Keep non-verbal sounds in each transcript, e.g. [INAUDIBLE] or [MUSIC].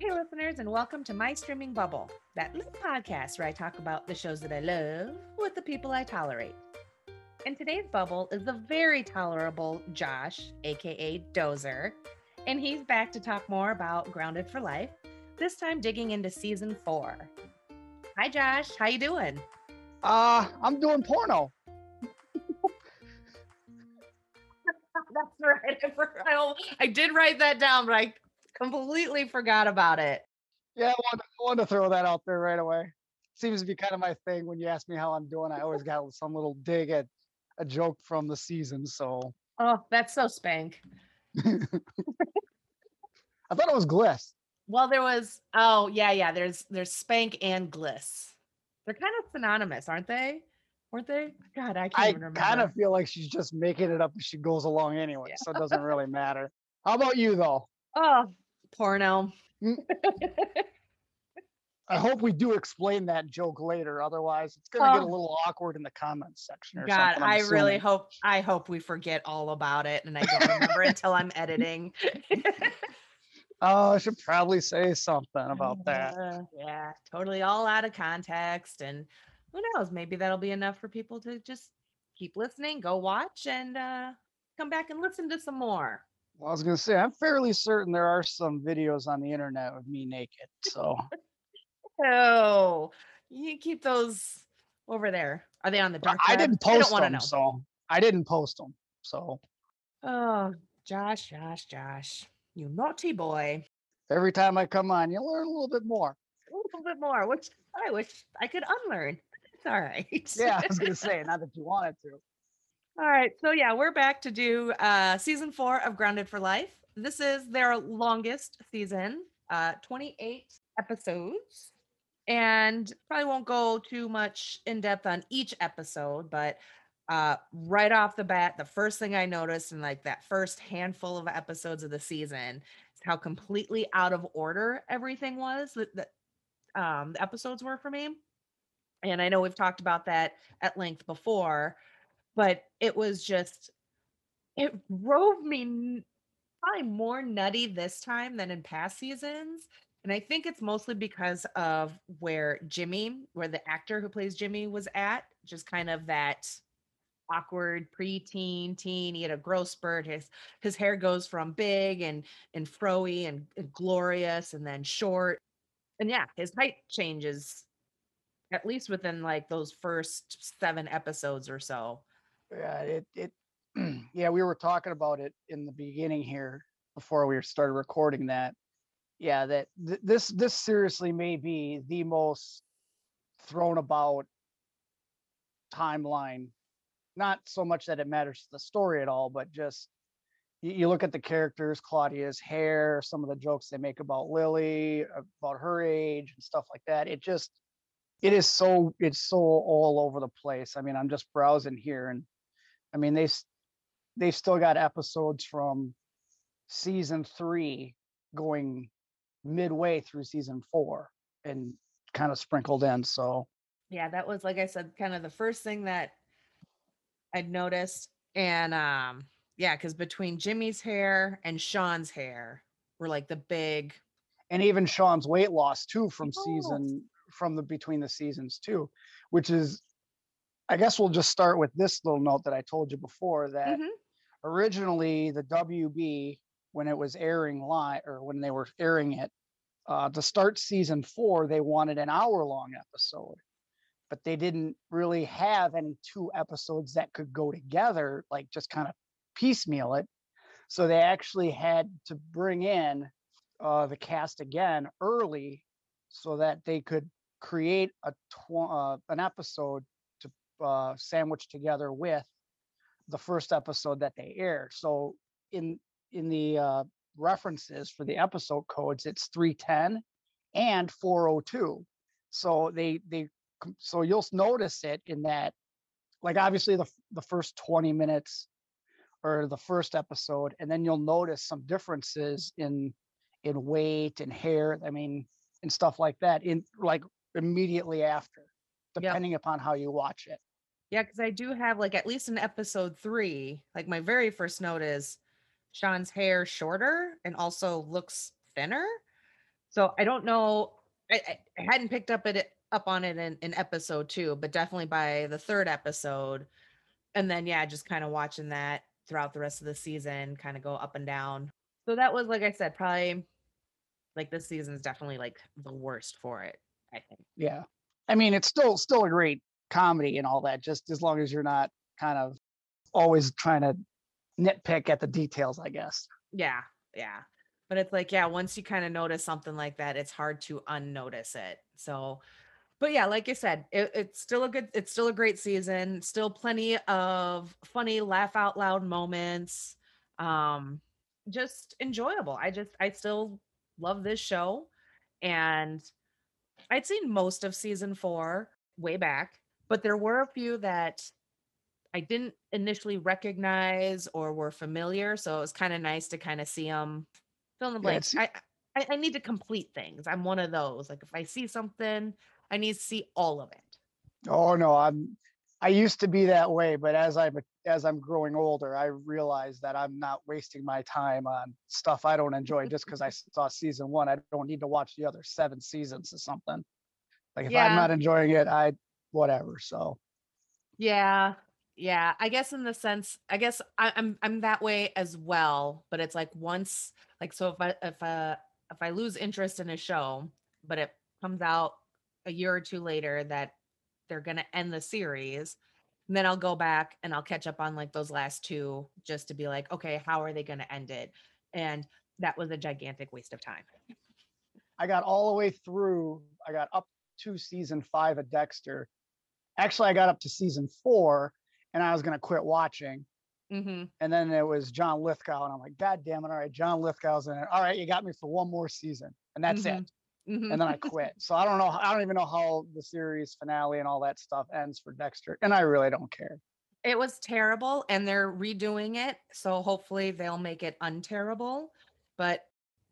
Hey, listeners, and welcome to My Streaming Bubble, that little podcast where I talk about the shows that I love with the people I tolerate. And today's bubble is the very tolerable Josh, aka Dozer, and he's back to talk more about Grounded for Life. This time, digging into season four. Hi, Josh. How you doing? Uh, I'm doing porno. [LAUGHS] That's right. I, for- I al- I did write that down, but I completely forgot about it. Yeah, I wanted, I wanted to throw that out there right away. Seems to be kind of my thing. When you ask me how I'm doing, I always got some little dig at a joke from the season. So Oh, that's so spank. [LAUGHS] I thought it was Gliss. Well, there was oh yeah, yeah. There's there's spank and gliss. They're kind of synonymous, aren't they? Weren't they? God, I can't I even remember. I kind of feel like she's just making it up as she goes along anyway, so it doesn't really [LAUGHS] matter. How about you though? oh porno. [LAUGHS] I hope we do explain that joke later. Otherwise, it's gonna get a Oh. little awkward in the comments section or God. I'm really hope I hope we forget all about it and I don't remember until I'm editing. [LAUGHS] Oh, I should probably say something about that. Uh, yeah, totally all out of context. And who knows? Maybe that'll be enough for people to just keep listening, go watch, and uh, come back and listen to some more. Well, I was gonna say I'm fairly certain there are some videos on the internet of me naked. So Oh, you keep those over there. Are they on the dark? I web? didn't I don't post wanna them, know. so I didn't post them. So Oh, Josh, Josh, Josh, you naughty boy. every time I come on, you learn a little bit more. A little bit more, which I wish I could unlearn. [LAUGHS] It's all right. Yeah, I [LAUGHS] was gonna say, not that you wanted to. All right. So yeah, we're back to do uh season four of Grounded for Life. This is their longest season, uh 28 episodes. And probably won't go too much in depth on each episode, but uh right off the bat, the first thing I noticed in like that first handful of episodes of the season is how completely out of order everything was that, that um the episodes were for me. And I know we've talked about that at length before, but it was just it drove me probably more nutty this time than in past seasons and i think it's mostly because of where jimmy where the actor who plays jimmy was at just kind of that awkward preteen teen he had a growth spurt his his hair goes from big and and froey and, and glorious and then short and yeah his height changes at least within like those first seven episodes or so Yeah, it it [CLEARS THROAT] yeah, we were talking about it in the beginning here before we started recording that. Yeah, that th- this this seriously may be the most thrown about timeline. Not so much that it matters to the story at all, but just you, you look at the characters, Claudia's hair, some of the jokes they make about Lily, about her age and stuff like that. It just it is so it's so all over the place. I mean, I'm just browsing here and I mean, they they've still got episodes from season three going midway through season four and kind of sprinkled in. So yeah that was like i said kind of the first thing that i'd noticed and um yeah because between jimmy's hair and sean's hair were like the big and even Sean's weight loss too from Yes. season from the between the seasons too, which is I guess we'll just start with this little note that I told you before that Mhm. originally the WB when it was airing live or when they were airing it uh, to start season four they wanted an hour long episode but they didn't really have any two episodes that could go together like just kind of piecemeal it so they actually had to bring in uh, the cast again early so that they could create a tw- uh, an episode uh, sandwich together with the first episode that they aired. So in in the uh, references for the episode codes, it's 310 and 402. So they they so you'll notice it in that like obviously the the first 20 minutes or the first episode and then you'll notice some differences in in weight and hair i mean and stuff like that in like immediately after Yep. depending upon how you watch it Yeah, because I do have like at least in episode three, like my very first note is Sean's hair shorter and also looks thinner. So I don't know. I, I hadn't picked up it up on it in, in episode two, but definitely by the third episode, and then yeah, just kind of watching that throughout the rest of the season, kind of go up and down. So that was like I said, probably like this season's definitely like the worst for it. I think. Yeah. I mean, it's still still a great comedy and all that, just as long as you're not kind of always trying to nitpick at the details, I guess. Yeah, yeah. But it's like, yeah, once you kind of notice something like that, it's hard to unnotice it. So, but yeah, like I said, it, it's still a good, it's still a great season. Still plenty of funny, laugh out loud moments. Um, just enjoyable. I just, I still love this show, and I'd seen most of season four way back, but there were a few that I didn't initially recognize or were familiar. So it was kind of nice to kind of see them fill in the blanks. it's I, I I need to complete things. I'm one of those. Like if I see something, I need to see all of it. oh no, I'm I used to be that way, but as I'm as I'm growing older, I realize that I'm not wasting my time on stuff I don't enjoy just because I [LAUGHS] saw season one. I don't need to watch the other seven seasons or something. Like if I'm not enjoying it, I whatever. So yeah, yeah. I guess in the sense, I guess I, I'm I'm that way as well. But it's like once, like so if I if uh if I lose interest in a show, but it comes out a year or two later that they're gonna end the series, and then I'll go back and I'll catch up on like those last two just to be like, okay, how are they gonna end it? And that was a gigantic waste of time. I got all the way through. I got up to season five of Dexter. Actually, I got up to season four, and I was gonna quit watching. Mm-hmm. And then it was John Lithgow, and I'm like, God damn it! All right, John Lithgow's in it. All right, you got me for one more season, and that's Mm-hmm. it. Mm-hmm. And then I [LAUGHS] quit. So I don't know. I don't even know how the series finale and all that stuff ends for Dexter, and I really don't care. It was terrible and they're redoing it. So hopefully they'll make it unterrible. But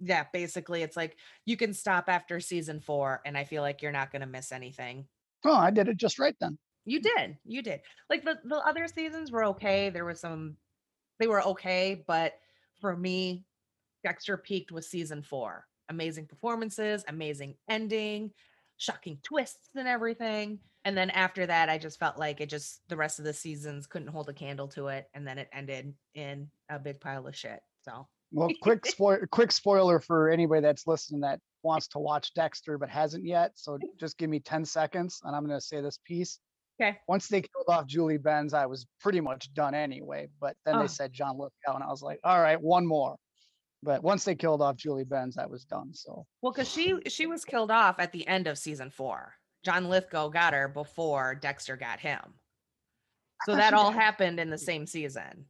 yeah, basically it's like you can stop after season four and I feel like you're not gonna miss anything. Oh, I did it just right then. You did. You did. Like the, the other seasons were okay. There was some they were okay, but for me, Dexter peaked with season four. Amazing performances, amazing ending, shocking twists and everything. And then after that, I just felt like it just the rest of the seasons couldn't hold a candle to it. And then it ended in a big pile of shit. So Well, [LAUGHS] quick spoil, quick spoiler for anybody that's listening that wants to watch Dexter but hasn't yet. So just give me 10 seconds, and I'm going to say this piece. okay. Once they killed off Julie Benz, I was pretty much done anyway. But then Oh. they said John Lithgow, and I was like, all right, one more. But once they killed off Julie Benz, I was done. So Well, because she she was killed off at the end of season four. John Lithgow got her before Dexter got him. So that all died- [LAUGHS] happened in the same season.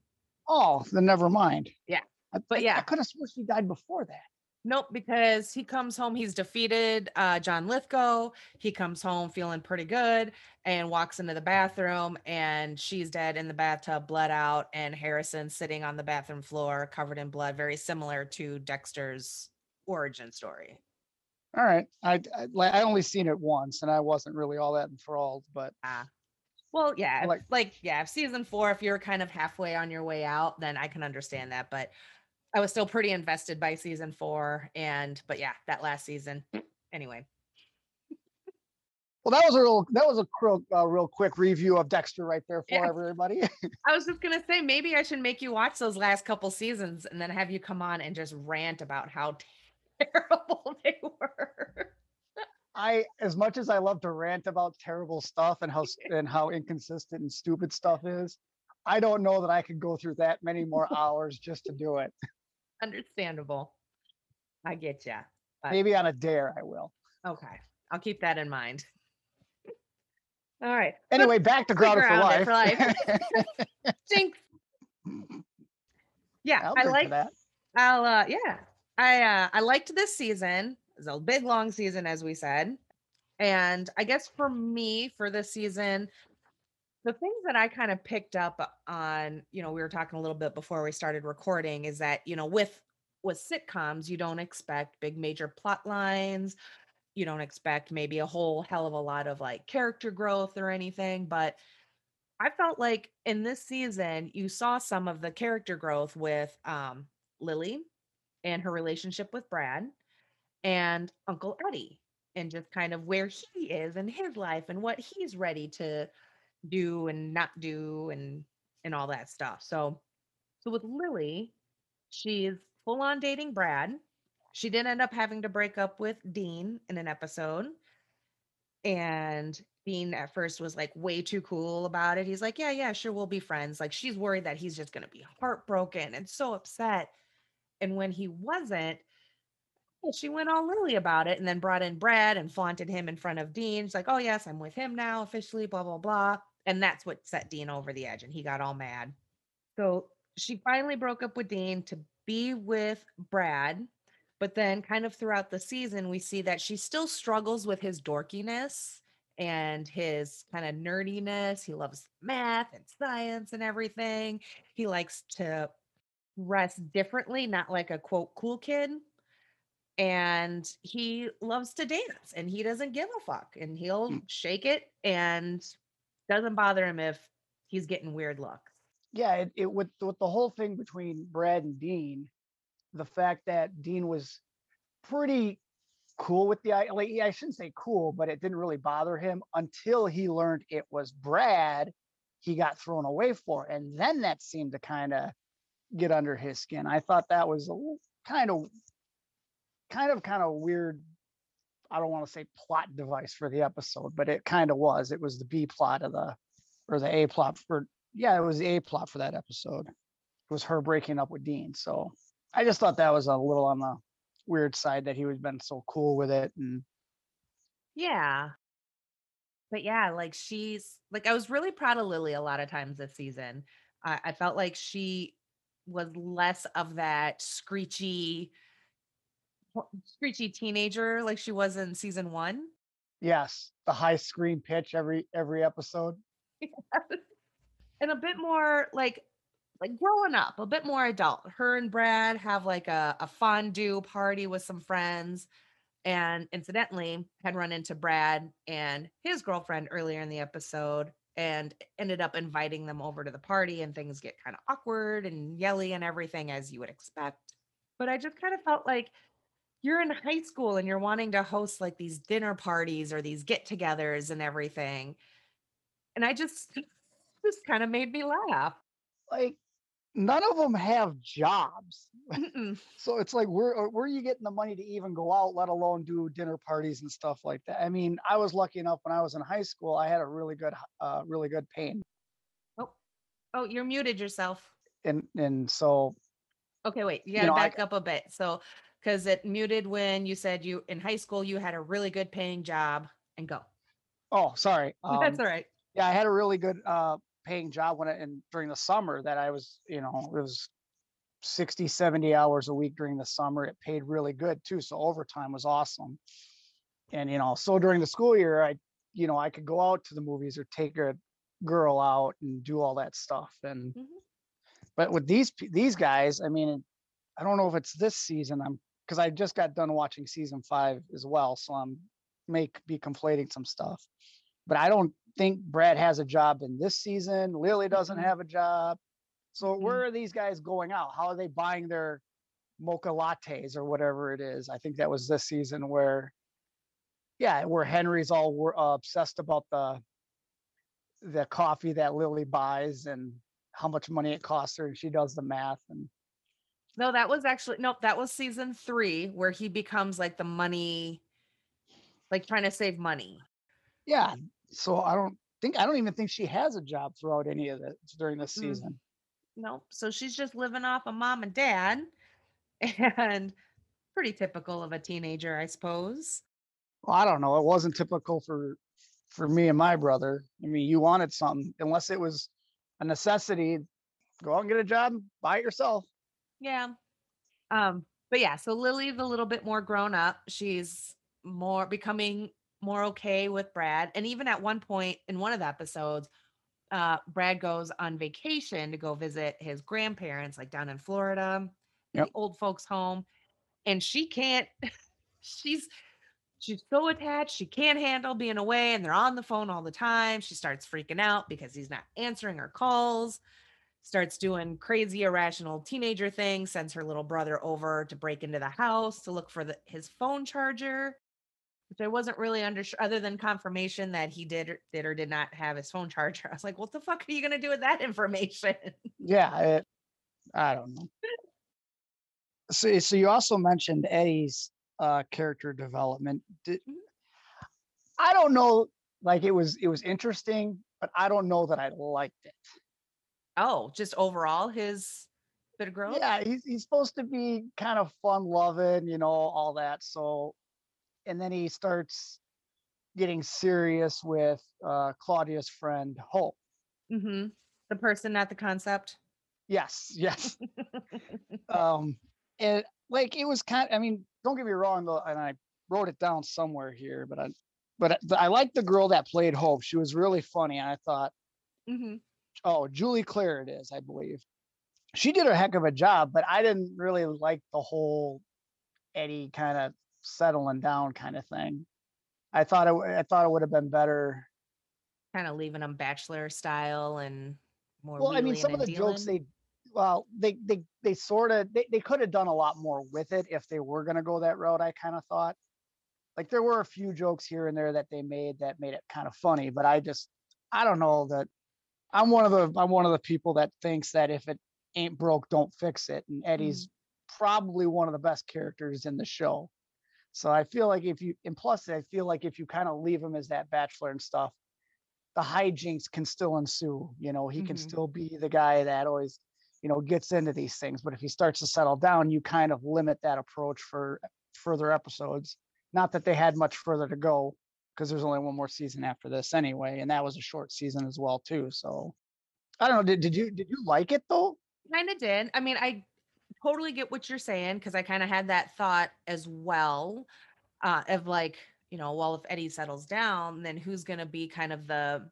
oh, then never mind. Yeah. I, But yeah. I could have sworn she died before that. Nope, because he comes home, he's defeated uh, John Lithgow. He comes home feeling pretty good and walks into the bathroom, and she's dead in the bathtub, bled out, and Harrison sitting on the bathroom floor covered in blood, very similar to Dexter's origin story. All right. I I, I only seen it once, and I wasn't really all that enthralled. But Ah. Well, yeah, Like- like, yeah, if season four, if you're kind of halfway on your way out, then I can understand that. But I was still pretty invested by season four, and but yeah, that last season, anyway. well, that was a real that was a real, uh, real quick review of Dexter right there for Yeah. everybody. [LAUGHS] I was just gonna say maybe I should make you watch those last couple seasons and then have you come on and just rant about how [LAUGHS] terrible they were. I, as much as I love to rant about terrible stuff and how [LAUGHS] and how inconsistent and stupid stuff is, I don't know that I could go through that many more hours just to do it. Understandable. I get ya. But- Maybe on a dare I will. Okay, I'll keep that in mind. All right. Anyway, back to Grounded for Life. for [LAUGHS] Jinx. Yeah, I'll I drink to like. that. I'll. Uh, yeah, I. Uh, I liked this season. It's a big long season, as we said, and I guess for me, for this season, the things that I kind of picked up on, you know, we were talking a little bit before we started recording, is that you know, with with sitcoms, you don't expect big major plot lines. You don't expect maybe a whole hell of a lot of like character growth or anything, but I felt like in this season you saw some of the character growth with um Lily and her relationship with Brad and Uncle Eddie and just kind of where he is in his life and what he's ready to do and not do and and all that stuff. So so with Lily, she's full on dating Brad. She did end up having to break up with Dean in an episode. And Dean at first was like way too cool about it. He's like, Yeah, yeah, sure, we'll be friends. Like she's worried that he's just gonna be heartbroken and so upset. And when he wasn't, she went all Lily about it and then brought in Brad and flaunted him in front of Dean. She's like, Oh, yes, I'm with him now officially, blah, blah, blah. And that's what set Dean over the edge and he got all mad. So she finally broke up with Dean to be with Brad. But then, kind of throughout the season, we see that she still struggles with his dorkiness and his kind of nerdiness. He loves math and science and everything. He likes to dress differently, not like a quote cool kid. And he loves to dance and he doesn't give a fuck and he'll Mm. shake it and doesn't bother him if he's getting weird looks. Yeah, it, it with with the whole thing between Brad and Dean, the fact that Dean was pretty cool with the like I shouldn't say cool, but it didn't really bother him until he learned it was Brad he got thrown away for. And then that seemed to kind of get under his skin. I thought that was a kind of kind of kind of weird. I don't want to say plot device for the episode, but it kind of was. It was the B plot of the or the A plot for yeah, it was the A plot for that episode. It was her breaking up with Dean. So I just thought that was a little on the weird side that he was been so cool with it and Yeah. But yeah, like she's like I was really proud of Lily a lot of times this season. I, I felt like she was less of that screechy screechy teenager like she was in season one. yes, the high screen pitch every every episode. [LAUGHS] and a bit more like like growing up, a bit more adult. Her and Brad have like a, a fondue party with some friends. And incidentally, had run into Brad and his girlfriend earlier in the episode and ended up inviting them over to the party. And things get kind of awkward and yelly and everything, as you would expect. But I just kind of felt like you're in high school and you're wanting to host like these dinner parties or these get togethers and everything. And I just, [LAUGHS] just kind of made me laugh. Like none of them have jobs. [LAUGHS] So it's like where uh, where are you getting the money to even go out, let alone do dinner parties and stuff like that? I mean, I was lucky enough when I was in high school, I had a really good uh really good pain. Oh, oh, you're muted yourself. And and so Okay, wait. You You got to know, I back up a bit. So, because it muted when you said you in high school you had a really good paying job and go. oh sorry. [LAUGHS] That's Um, all right. yeah, I had a really good uh paying job when I and during the summer that I was, you know, it was 60, 70 hours a week during the summer. It paid really good too. So overtime was awesome. And you know, so during the school year, I, you know, I could go out to the movies or take a girl out and do all that stuff. And Mhm. but with these these guys, I mean, I don't know if it's this season. I'm because I just got done watching season five as well, so I'm may be conflating some stuff. But I don't think Brad has a job in this season. Lily doesn't have a job. So where are these guys going out? How are they buying their mocha lattes or whatever it is? I think that was this season where, yeah, where Henry's all uh, obsessed about the the coffee that Lily buys and how much money it costs her, and she does the math. And No, that was actually nope. That was season three where he becomes like the money, like trying to save money. yeah, so I don't think I don't even think she has a job throughout any of this during this Mm-mm. season. Nope. So she's just living off of mom and dad, [LAUGHS] and pretty typical of a teenager, I suppose. Well, I don't know. It wasn't typical for for me and my brother. I mean, you wanted something unless it was a necessity. Go out and get a job, buy it yourself. Yeah. Um, but yeah, so Lily's a little bit more grown up. She's more becoming more okay with Brad. And even at one point in one of the episodes, uh, Brad goes on vacation to go visit his grandparents, like down in Florida, Yep. the old folks' home. And she can't, [LAUGHS] she's she's so attached, she can't handle being away, and they're on the phone all the time. She starts freaking out because he's not answering her calls. Starts doing crazy irrational teenager things, sends her little brother over to break into the house to look for the, his phone charger, which I wasn't really under other than confirmation that he did or, did or did not have his phone [LAUGHS] charger. I was like, what the fuck are you gonna do with that information? Yeah, it, I don't know. So, so you also mentioned Eddie's uh, character development. Did, Mhm. I don't know, like it was it was interesting, but I don't know that I liked it. Oh, just overall his bit of growth. Yeah, he's he's supposed to be kind of fun loving, you know, all that. So, and then he starts getting serious with uh, Claudia's friend Hope. Mm-hmm. The person, not the concept. Yes, yes. [LAUGHS] um, and like it was kind. I mean, don't get me wrong though, and I wrote it down somewhere here, but I, but I, I liked the girl that played Hope. She was really funny, and I thought, mm-hmm. Oh, Julie Claire it is, I believe. She did a heck of a job, but I didn't really like the whole Eddie kind of settling down kind of thing. I thought it, I thought it would have been better. Kind of leaving them bachelor style and more. Well, I mean, some of the jokes they, well, they they they sort of they, they could have done a lot more with it if they were gonna go that route. I kind of thought, like there were a few jokes here and there that they made that made it kind of funny, but I just I don't know that I'm one of the I'm one of the people that thinks that if it ain't broke, don't fix it. And Eddie's probably one of the best characters in the show. So I feel like if you and plus I feel like if you kind of leave him as that bachelor and stuff, the hijinks can still ensue. You know, he can Mhm. still be the guy that always, you know, gets into these things. But if he starts to settle down, you kind of limit that approach for further episodes. Not that they had much further to go, because there's only one more season after this anyway, and that was a short season as well too. So I don't know. Did, did you did you like it though? kind of did. I mean, I totally get what you're saying because I kind of had that thought as well uh, of like, you know, well, if Eddie settles down, then who's going to be kind of the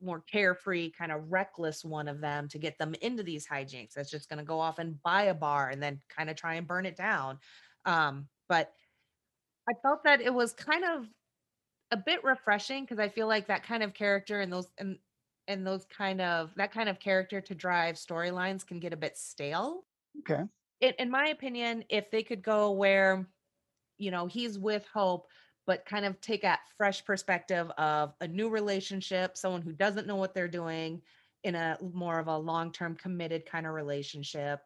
more carefree, kind of reckless one of them to get them into these hijinks? That's just going to go off and buy a bar and then kind of try and burn it down. Um, but I felt that it was kind of a bit refreshing because I feel like that kind of character and those and and those kind of that kind of character to drive storylines can get a bit stale. Okay. In, in my opinion, if they could go where, you know, he's with Hope, but kind of take a fresh perspective of a new relationship, someone who doesn't know what they're doing in a more of a long-term committed kind of relationship.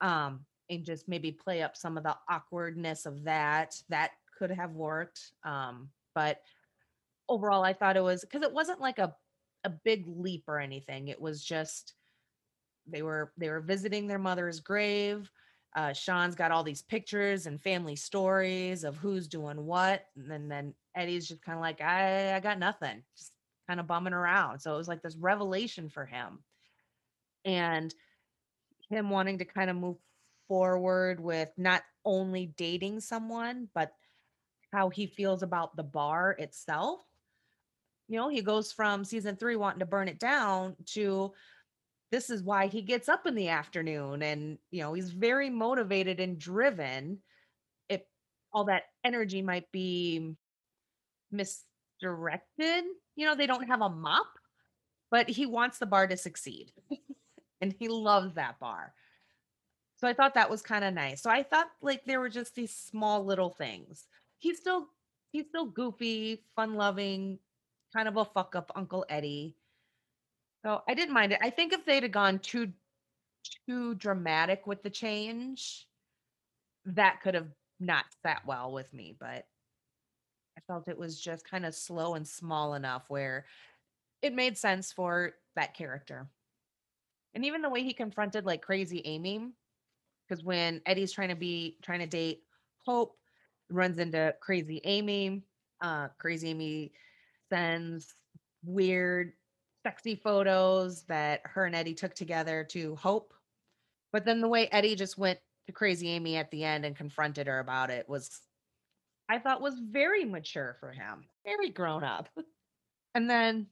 Um, and just maybe play up some of the awkwardness of that. That could have worked. Um, but overall I thought it was because it wasn't like a a big leap or anything. It was just they were they were visiting their mother's grave. Uh, Sean's got all these pictures and family stories of who's doing what, and then then Eddie's just kind of like I I got nothing, just kind of bumming around. So it was like this revelation for him, and him wanting to kind of move forward with not only dating someone but how he feels about the bar itself you know, he goes from season three wanting to burn it down to this is why he gets up in the afternoon and, you know, he's very motivated and driven. If all that energy might be misdirected, you know, they don't have a mop, but he wants the bar to succeed [LAUGHS] and he loves that bar. So I thought that was kind of nice. So I thought like there were just these small little things. He's still he's still goofy, fun loving, kind of a fuck up Uncle Eddie. So I didn't mind it. I think if they'd have gone too too dramatic with the change, that could have not sat well with me, but I felt it was just kind of slow and small enough where it made sense for that character. And even the way he confronted like crazy Amy, because when Eddie's trying to be trying to date Hope, runs into crazy Amy. Uh, crazy Amy sends weird, sexy photos that her and Eddie took together to Hope. But then the way Eddie just went to crazy Amy at the end and confronted her about it was, I thought, was very mature for him, very grown up. [LAUGHS] And then,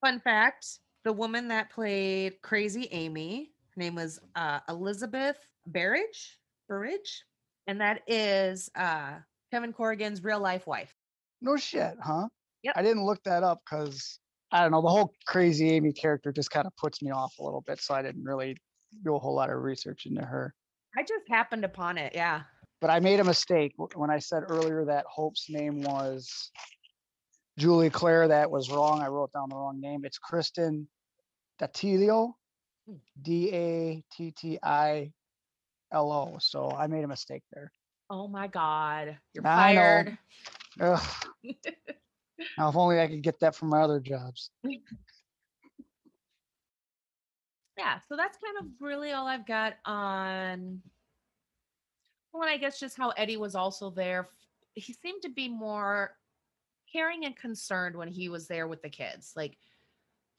fun fact the woman that played crazy Amy, her name was uh, Elizabeth Barrage, Berridge, and that is uh, Kevin Corrigan's real life wife. No shit, huh? Yep. I didn't look that up because I don't know. The whole crazy Amy character just kind of puts me off a little bit, so I didn't really do a whole lot of research into her. I just happened upon it. Yeah. But I made a mistake when I said earlier that Hope's name was Julie Claire. That was wrong. I wrote down the wrong name. It's Kristen Dattilo, Hmm. D A T T I L O. So I made a mistake there. Oh my God. You're I know. fired. [LAUGHS] Now, if only I could get that from my other jobs. yeah so that's kind of really all i've got on. Well i guess just how eddie was also there he seemed to be more caring and concerned when he was there with the kids like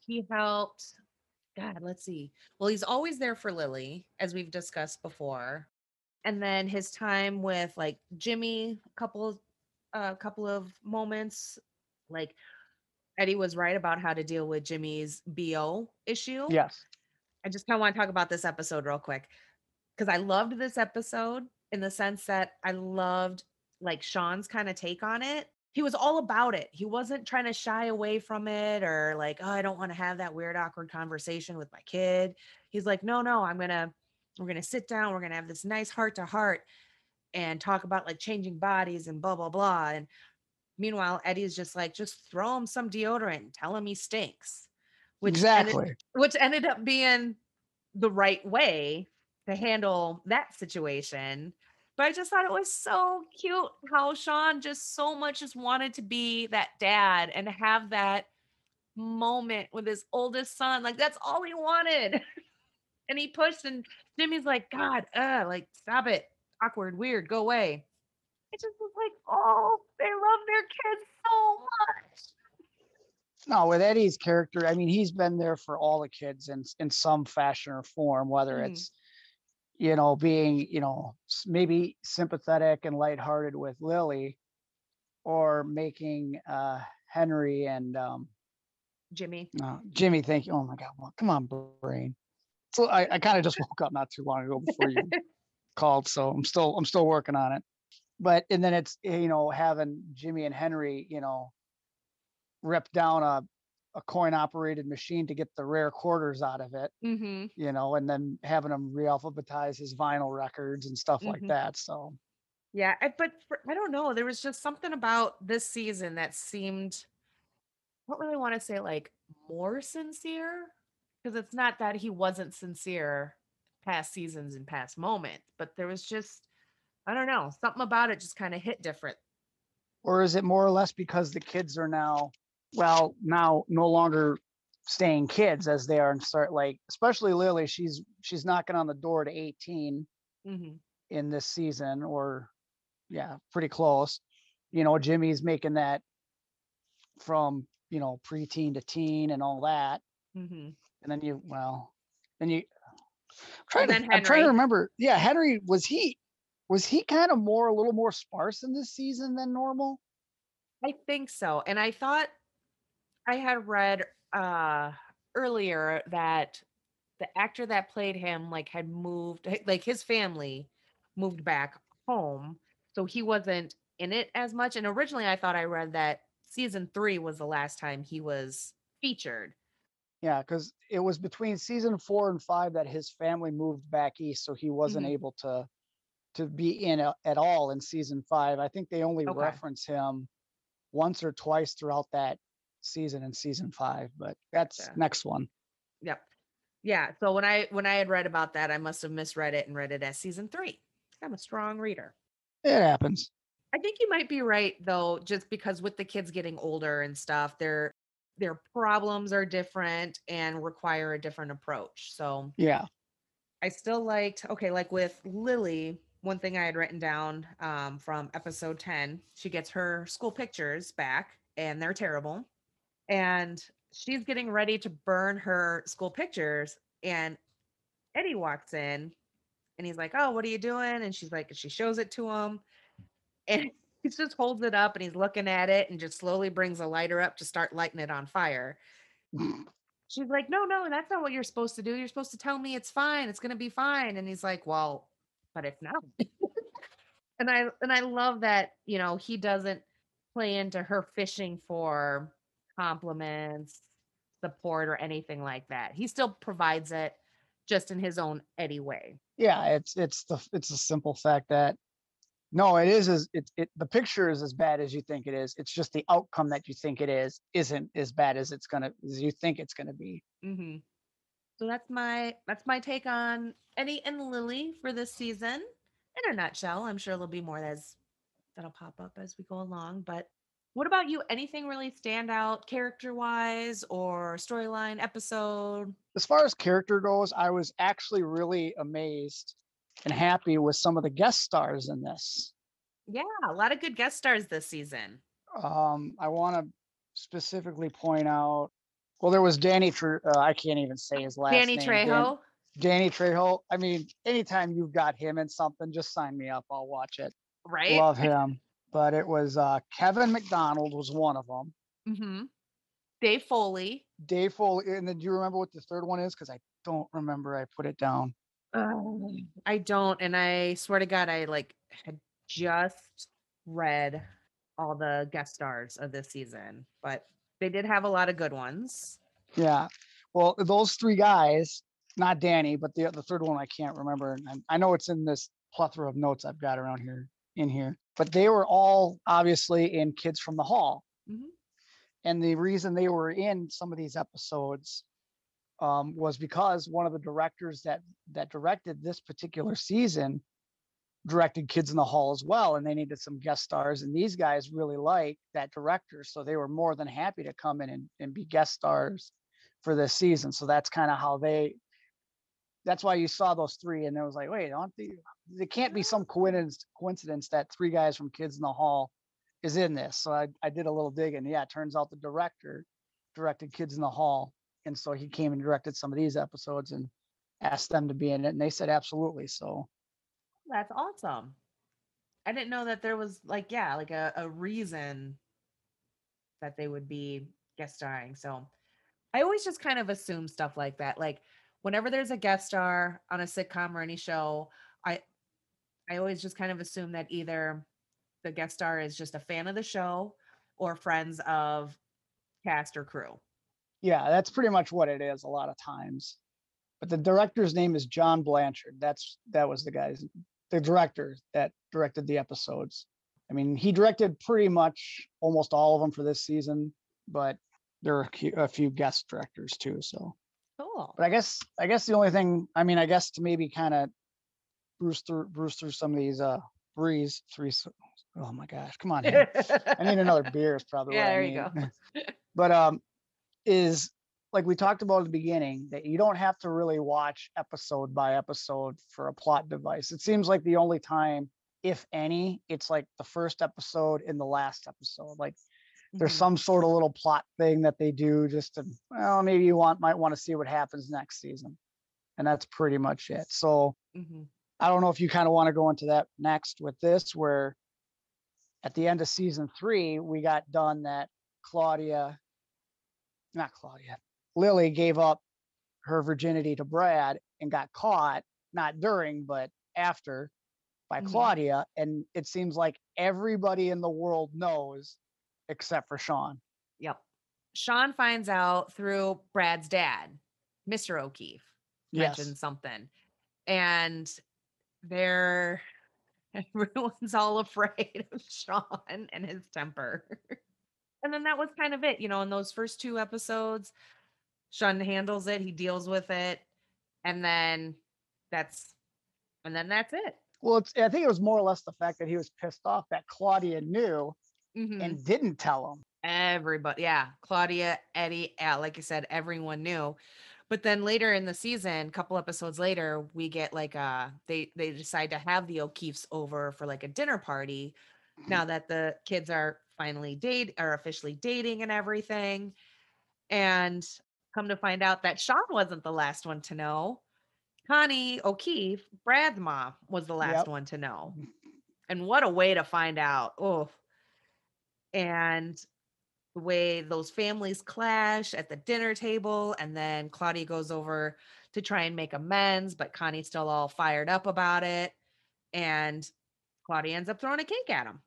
he helped god let's see. Well he's always there for lily as we've discussed before. And then his time with like jimmy a couple a couple of moments like eddie was right about how to deal with jimmy's bo issue Yes. I just kind of want to talk about this episode real quick because I loved this episode in the sense that I loved like Sean's kind of take on it. He was all about it. He wasn't trying to shy away from it or like, oh, I don't want to have that weird, awkward conversation with my kid. He's like, no, no, I'm gonna, we're gonna sit down, we're gonna have this nice heart to heart and talk about like changing bodies and blah blah blah. And meanwhile, Eddie's just like, just throw him some deodorant, tell him he stinks. ended- exactly. which ended up being the right way to handle that situation. But I just thought it was so cute how Sean just so much just wanted to be that dad and have that moment with his oldest son. Like that's all he wanted. [LAUGHS] and he pushed and Jimmy's like, God, uh, like stop it. Awkward, weird, go away. It just was like, oh, they love their kids so much. No, with Eddie's character, I mean, he's been there for all the kids in in some fashion or form, whether Mhm. it's you know being you know maybe sympathetic and lighthearted with Lily, or making uh Henry and um Jimmy. uh, Jimmy thank you. oh my God, well, come on, brain. So I, I kind of just woke up not too long ago before you [LAUGHS] called, so I'm still I'm still working on it. But and then it's you know having Jimmy and Henry, you know, rip down a a coin operated machine to get the rare quarters out of it, Mm-hmm. you know, and then having him re-alphabetize his vinyl records and stuff like Mhm. that. So Yeah, I, but for, I don't know. There was just something about this season that seemed, I don't really want to say like more sincere, because it's not that he wasn't sincere past seasons and past moments, but there was just, I don't know, something about it just kind of hit different. or is it more or less because the kids are now well now no longer staying kids as they are and start like especially lily she's she's knocking on the door to 18 hmm in this season or yeah pretty close. You know jimmy's making that from you know preteen to teen and all that. Hmm and then you well then you I'm trying, to, I'm trying to remember yeah henry was he was he kind of more a little more sparse in this season than normal I think so. And I thought I had read uh earlier that the actor that played him like had moved like his family moved back home so he wasn't in it as much and originally I thought I read that season 3 was the last time he was featured. Yeah, because it was between season four and five that his family moved back east, so he wasn't Mhm. able to to be in a, at all in season five. I think they only Okay. reference him once or twice throughout that season in season five, but that's Gotcha. next one. Yep. Yeah, so when I when I had read about that I must have misread it and read it as season 3. I'm a strong reader. It happens. I think you might be right though, just because with the kids getting older and stuff, their their problems are different and require a different approach. So Yeah. I still liked okay, like with Lily, one thing I had written down um, from episode 10, she gets her school pictures back and they're terrible. And she's getting ready to burn her school pictures. And Eddie walks in and he's like, Oh, what are you doing? And she's like, she shows it to him. [LAUGHS] And he just holds it up and he's looking at it and just slowly brings a lighter up to start lighting it on fire. [LAUGHS] She's like, no, no, that's not what you're supposed to do. You're supposed to tell me it's fine. It's gonna be fine. And he's like, well, but if not. [LAUGHS] and I and I love that, you know, he doesn't play into her fishing for compliments support or anything like that. He still provides it just in his own Eddie way. Yeah, it's it's the it's a simple fact that no, it is as it, it the picture is as bad as you think it is. It's just the outcome that you think it is isn't as bad as it's gonna as you think it's gonna be. Mm-hmm. So that's my that's my take on Eddie and Lily for this season. In a nutshell, I'm sure there'll be more that's that'll pop up as we go along. But what about you? Anything really stand out character wise or storyline episode? As far as character goes, I was actually really amazed and happy with some of the guest stars in this. Yeah, a lot of good guest stars this season. Um, I want to specifically point out. Well, there was Danny. Tre- uh, I can't even say his last Danny name. Trejo. Danny Trejo. I mean, anytime you've got him in something, just sign me up. I'll watch it. Right. Love him. But it was uh, Kevin McDonald was one of them. Mm-hmm. Dave Foley. Dave Foley. And then do you remember what the third one is? Because I don't remember. I put it down. Um, I don't, and I swear to God, I like had just read all the guest stars of this season, but they did have a lot of good ones. Yeah. Well, those three guys, not Danny, but the the third one I can't remember. And I know it's in this plethora of notes I've got around here in here. But they were all obviously in Kids from the Hall. Mhm. And the reason they were in some of these episodes um, was because one of the directors that that directed this particular season directed Kids in the Hall as well, and they needed some guest stars. And these guys really like that director, so they were more than happy to come in and, and be guest stars for this season. So that's kind of how they. That's why you saw those three, and it was like, wait, aren't they? It can't be some coincidence coincidence that three guys from Kids in the Hall is in this. So I, I did a little digging. Yeah, it turns out the director directed Kids in the Hall, and so he came and directed some of these episodes and asked them to be in it, and they said absolutely. So That's awesome. I didn't know that there was like, yeah, like a, a reason that they would be guest starring. So I always just kind of assume stuff like that. Like whenever there's a guest star on a sitcom or any show, I I always just kind of assume that either the guest star is just a fan of the show or friends of cast or crew. yeah, that's pretty much what it is a lot of times. But the director's name is John Blanchard. That's that was the guy's the director that directed the episodes. I mean, he directed pretty much almost all of them for this season, but there are a few- guest directors too. So, Cool. but I guess I guess the only thing I mean, I guess to maybe kind of bruise through bruise through some of these uh breeze three. Oh my gosh, come on! I need another beer. Is probably Yeah, [LAUGHS] what I there you need. [LAUGHS] but um, is like we talked about at the beginning that you don't have to really watch episode by episode for a plot device. It seems like the only time, if any, it's like the first episode and the last episode. Like there's Mhm. some sort of little plot thing that they do just to well, maybe you want might want to see what happens next season, and that's pretty much it. So Mhm. I don't know if you kind of want to go into that next with this, where at the end of season three, we got done that Claudia, not Claudia, Lily gave up her virginity to Brad and got caught, not during, but after by Mhm. Claudia. And it seems like everybody in the world knows except for Sean. Yep. Sean finds out through Brad's dad, Mr. O'Keefe, Yes. mentioned something. And they're [LAUGHS] everyone's all afraid of Sean and his temper. [LAUGHS] and then that was kind of it, you know, in those first two episodes, Sean handles it, he deals with it, and then that's and then that's it. Well, it's, I think it was more or less the fact that he was pissed off that Claudia knew Mhm. and didn't tell him. Everybody, yeah. Claudia, Eddie, yeah, like I said, everyone knew. But then later in the season, a couple episodes later, we get like uh they they decide to have the O'Keefes over for like a dinner party now that the kids are finally date are officially dating and everything. And come to find out that Sean wasn't the last one to know. Connie O'Keefe, Brad's mom, was the last Yep. one to know. And what a way to find out. Oh. And the way those families clash at the dinner table and then Claudia goes over to try and make amends but Connie's still all fired up about it and Claudia ends up throwing a cake at him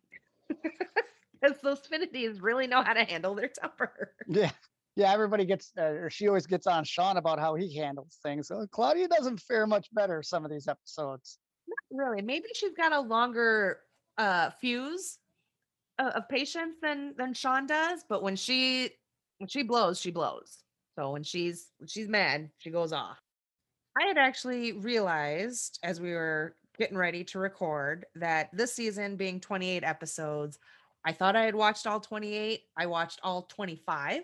[LAUGHS] because those Finnertys really know how to handle their temper. Yeah. Yeah, everybody gets, uh, or she always gets on Sean about how he handles things. So Claudia doesn't fare much better some of these episodes. Not really. Maybe she's got a longer uh fuse of, of patience than than Sean does, but when she when she blows, she blows. So when she's when she's mad, she goes off. I had actually realized as we were getting ready to record that this season being 28 episodes, I thought I had watched all 28. I watched all 25.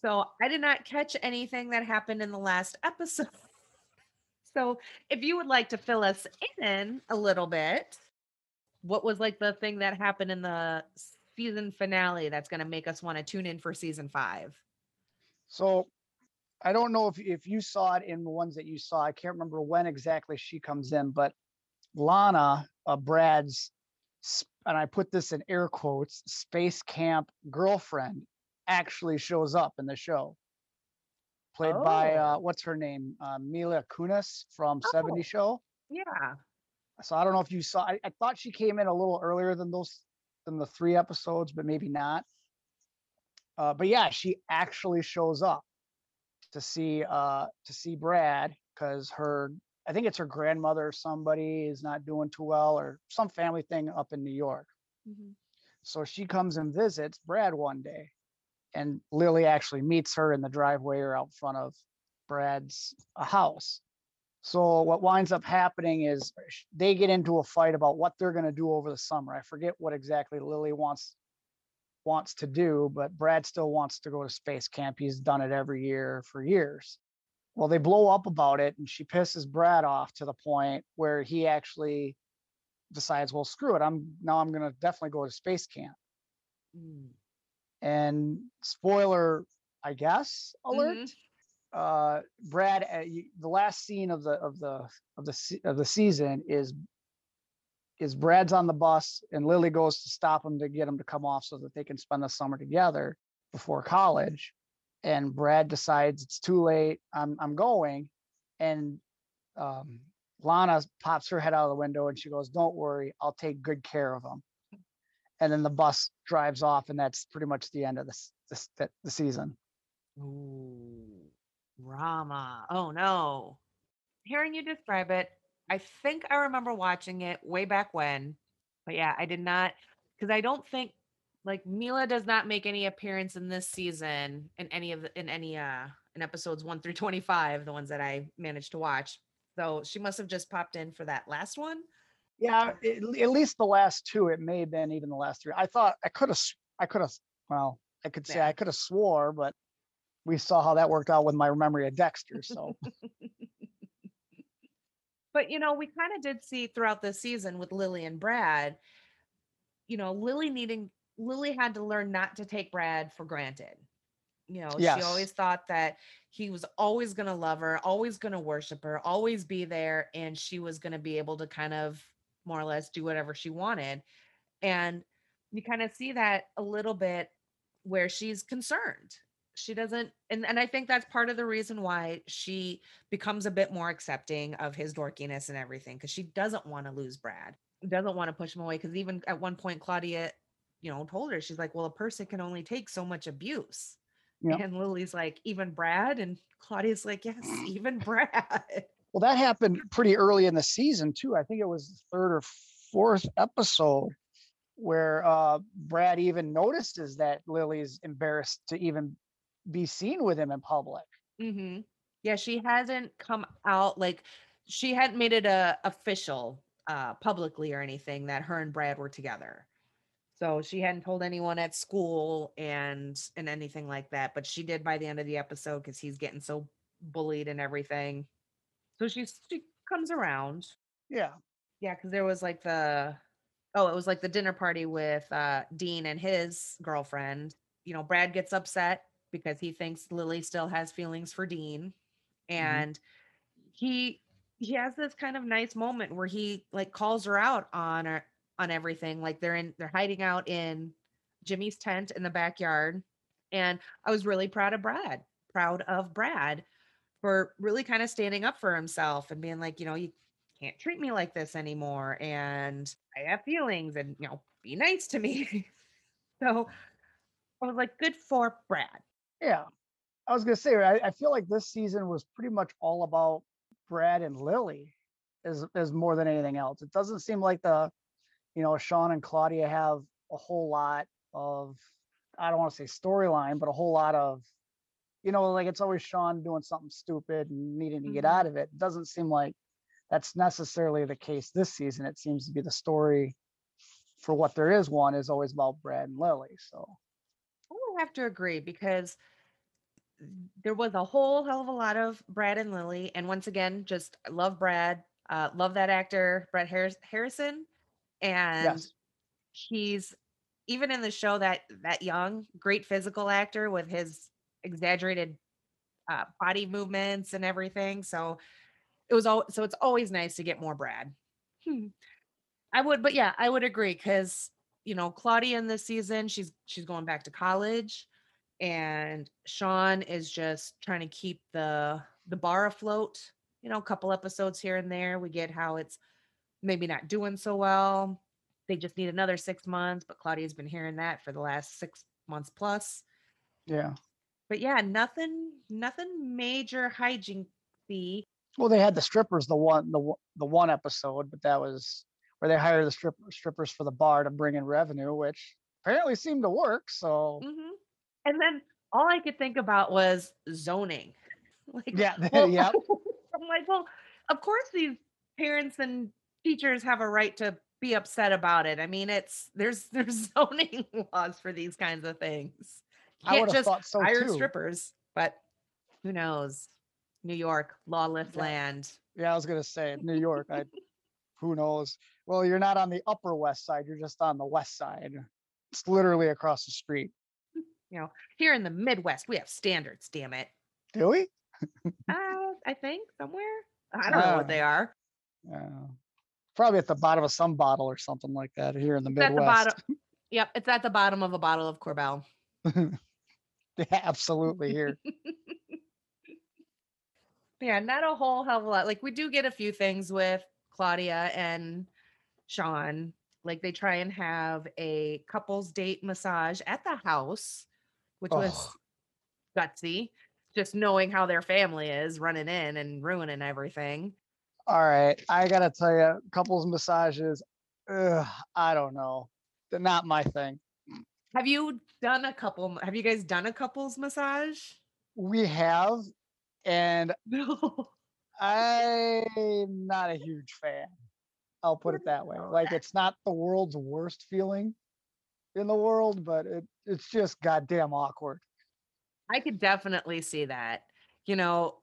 So I did not catch anything that happened in the last episode. [LAUGHS] So if you would like to fill us in a little bit, what was like the thing that happened in the season finale that's going to make us want to tune in for season five? So I don't know if if you saw it in the ones that you saw. I can't remember when exactly she comes in, but Lana, uh, Brad's, and I put this in air quotes, space camp girlfriend actually shows up in the show. Played by Oh. uh, what's her name, uh, Mila Kunis from Oh. 70 Show. Yeah. So I don't know if you saw. I, I thought she came in a little earlier than those than the three episodes, but maybe not. Uh, but yeah, she actually shows up to see uh to see Brad because her I think it's her grandmother or somebody is not doing too well or some family thing up in New York. Mhm. So she comes and visits Brad one day, and Lily actually meets her in the driveway or out front of Brad's uh, house. So what winds up happening is they get into a fight about what they're going to do over the summer. I forget what exactly Lily wants wants to do, but Brad still wants to go to space camp. He's done it every year for years. Well, they blow up about it, and she pisses Brad off to the point where he actually decides, well, screw it. I'm now I'm going to definitely go to space camp. Mm. And spoiler, I guess, alert. Mhm. Uh, Brad, uh, you, the last scene of the of the of the of the season is is Brad's on the bus and Lily goes to stop him to get him to come off so that they can spend the summer together before college. And Brad decides it's too late. I'm I'm going, and um, Lana pops her head out of the window and she goes, "Don't worry, I'll take good care of him." And then the bus drives off, and that's pretty much the end of this this the, season. Ooh, Rama. Oh no. Hearing you describe it, I think I remember watching it way back when. But yeah, I did not because I don't think like Mila does not make any appearance in this season in any of the in any uh in episodes 1 through 25, the ones that I managed to watch. So she must have just popped in for that last one. Yeah, at, at least the last two. It may have been even the last three. I thought I could have. I could have. Well, I could say Yeah. I could have swore, but we saw how that worked out with my memory of Dexter. So [LAUGHS] But you know, we kind of did see throughout the season with Lily and Brad, you know, Lily needing Lily had to learn not to take Brad for granted. You know, she always thought that he was always going to love her, always going to worship her, always be there and she was going to be able to kind of more or less do whatever she wanted. And you kind of see that a little bit where she's concerned. She doesn't and and I think that's part of the reason why she becomes a bit more accepting of his dorkiness and everything because she doesn't want to lose Brad, doesn't want to push him away. Because even at one point, Claudia, you know, told her, she's like, Well, a person can only take so much abuse. Yep. And Lily's like, Even Brad? And Claudia's like, Yes, [SNIFFS] even Brad. Well, that happened pretty early in the season too. I think it was the third or fourth episode where uh, Brad even notices that Lily's embarrassed to even be seen with him in public. Mm-hmm. Yeah, she hasn't come out like she hadn't made it a official uh publicly or anything that her and Brad were together. So she hadn't told anyone at school and and anything like that, but she did by the end of the episode because he's getting so bullied and everything. So she's she comes around. Yeah. Yeah, because there was like the oh, it was like the dinner party with uh Dean and his girlfriend. You know, Brad gets upset because he thinks Lily still has feelings for Dean. And he he has this kind of nice moment where he like calls her out on her on everything. Like they're in they're hiding out in Jimmy's tent in the backyard. And I was really proud of Brad, proud of Brad for really kind of standing up for himself and being like, you know, you can't treat me like this anymore. And I have feelings and, you know, be nice to me. [LAUGHS] so I was like, good for Brad. Yeah. I was gonna say, I, I feel like this season was pretty much all about Brad and Lily as as more than anything else. It doesn't seem like the, you know, Sean and Claudia have a whole lot of I don't want to say storyline, but a whole lot of, you know, like it's always Sean doing something stupid and needing to get Mhm. out of it. It doesn't seem like that's necessarily the case this season. It seems to be the story for what there is one is always about Brad and Lily. So I would have to agree because there was a whole hell of a lot of Brad and Lily. And once again, just I love Brad, uh, love that actor, Bret Harris- Harrison. And yes. he's even in the show that that young, great physical actor with his exaggerated uh, body movements and everything. So it was all so it's always nice to get more Brad. Hmm. I would, but yeah, I would agree because you know Claudia in this season, she's she's going back to college, and Sean is just trying to keep the the bar afloat. You know, a couple episodes here and there, we get how it's maybe not doing so well. They just need another six months, but Claudia's been hearing that for the last six months plus. Yeah. But yeah, nothing, nothing major hijinksy. Well, they had the strippers the one the one- the one episode, but that was where they hired the strip, strippers for the bar to bring in revenue, which apparently seemed to work. So hmm And then all I could think about was zoning. [LAUGHS] Like, yeah, [LAUGHS] well, yeah, [LAUGHS] I'm like, well, of course these parents and teachers have a right to be upset about it. I mean, it's there's there's zoning laws for these kinds of things. I would have just thought so hire too. strippers, but who knows? New York, lawless Yeah. land. Yeah, I was gonna say New York. I [LAUGHS] who knows? Well, you're not on the upper west side. You're just on the west side. It's literally across the street. You know, here in the Midwest, we have standards, damn it. Do we? Uh, I think somewhere. I don't know Ah. what they are. Uh, probably at the bottom of some bottle or something like that here in the It's at the Midwest. bottom. [LAUGHS] Yep, it's at the bottom of a bottle of Korbel. [LAUGHS] [LAUGHS] yeah, absolutely here. [LAUGHS] Yeah, not a whole hell of a lot. Like we do get a few things with Claudia and Sean. Like they try and have a couples date massage at the house, which was Oh. gutsy. Just knowing how their family is running in and ruining everything. All right, I gotta tell you, couples massages. Ugh, I don't know. They're not my thing. Have you done a couple? Have you guys done a couples massage? We have, and [LAUGHS] No. I'm not a huge fan. I'll put it that way. Like it's not the world's worst feeling in the world, but it it's just goddamn awkward. I could definitely see that. You know,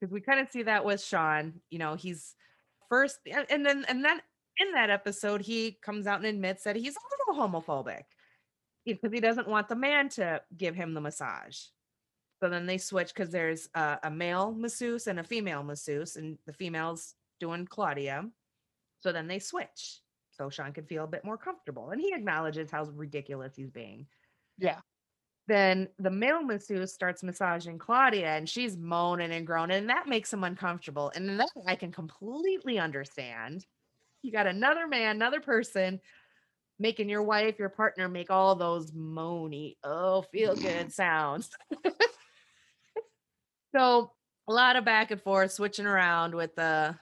because we kind of see that with Sean. You know, he's first, and then and then in that episode, he comes out and admits that he's a little homophobic because he doesn't want the man to give him the massage. So then they switch because there's a, a male masseuse and a female masseuse, and the female's doing Claudia. So then they switch. So Sean can feel a bit more comfortable. And he acknowledges how ridiculous he's being Yeah. then the male masseuse starts massaging Claudia and she's moaning and groaning, and that makes him uncomfortable. And that I can completely understand. You got another man, another person making your wife, your partner make all those moany, oh, feel good [LAUGHS] sounds. [LAUGHS] so a lot of back and forth, switching around with the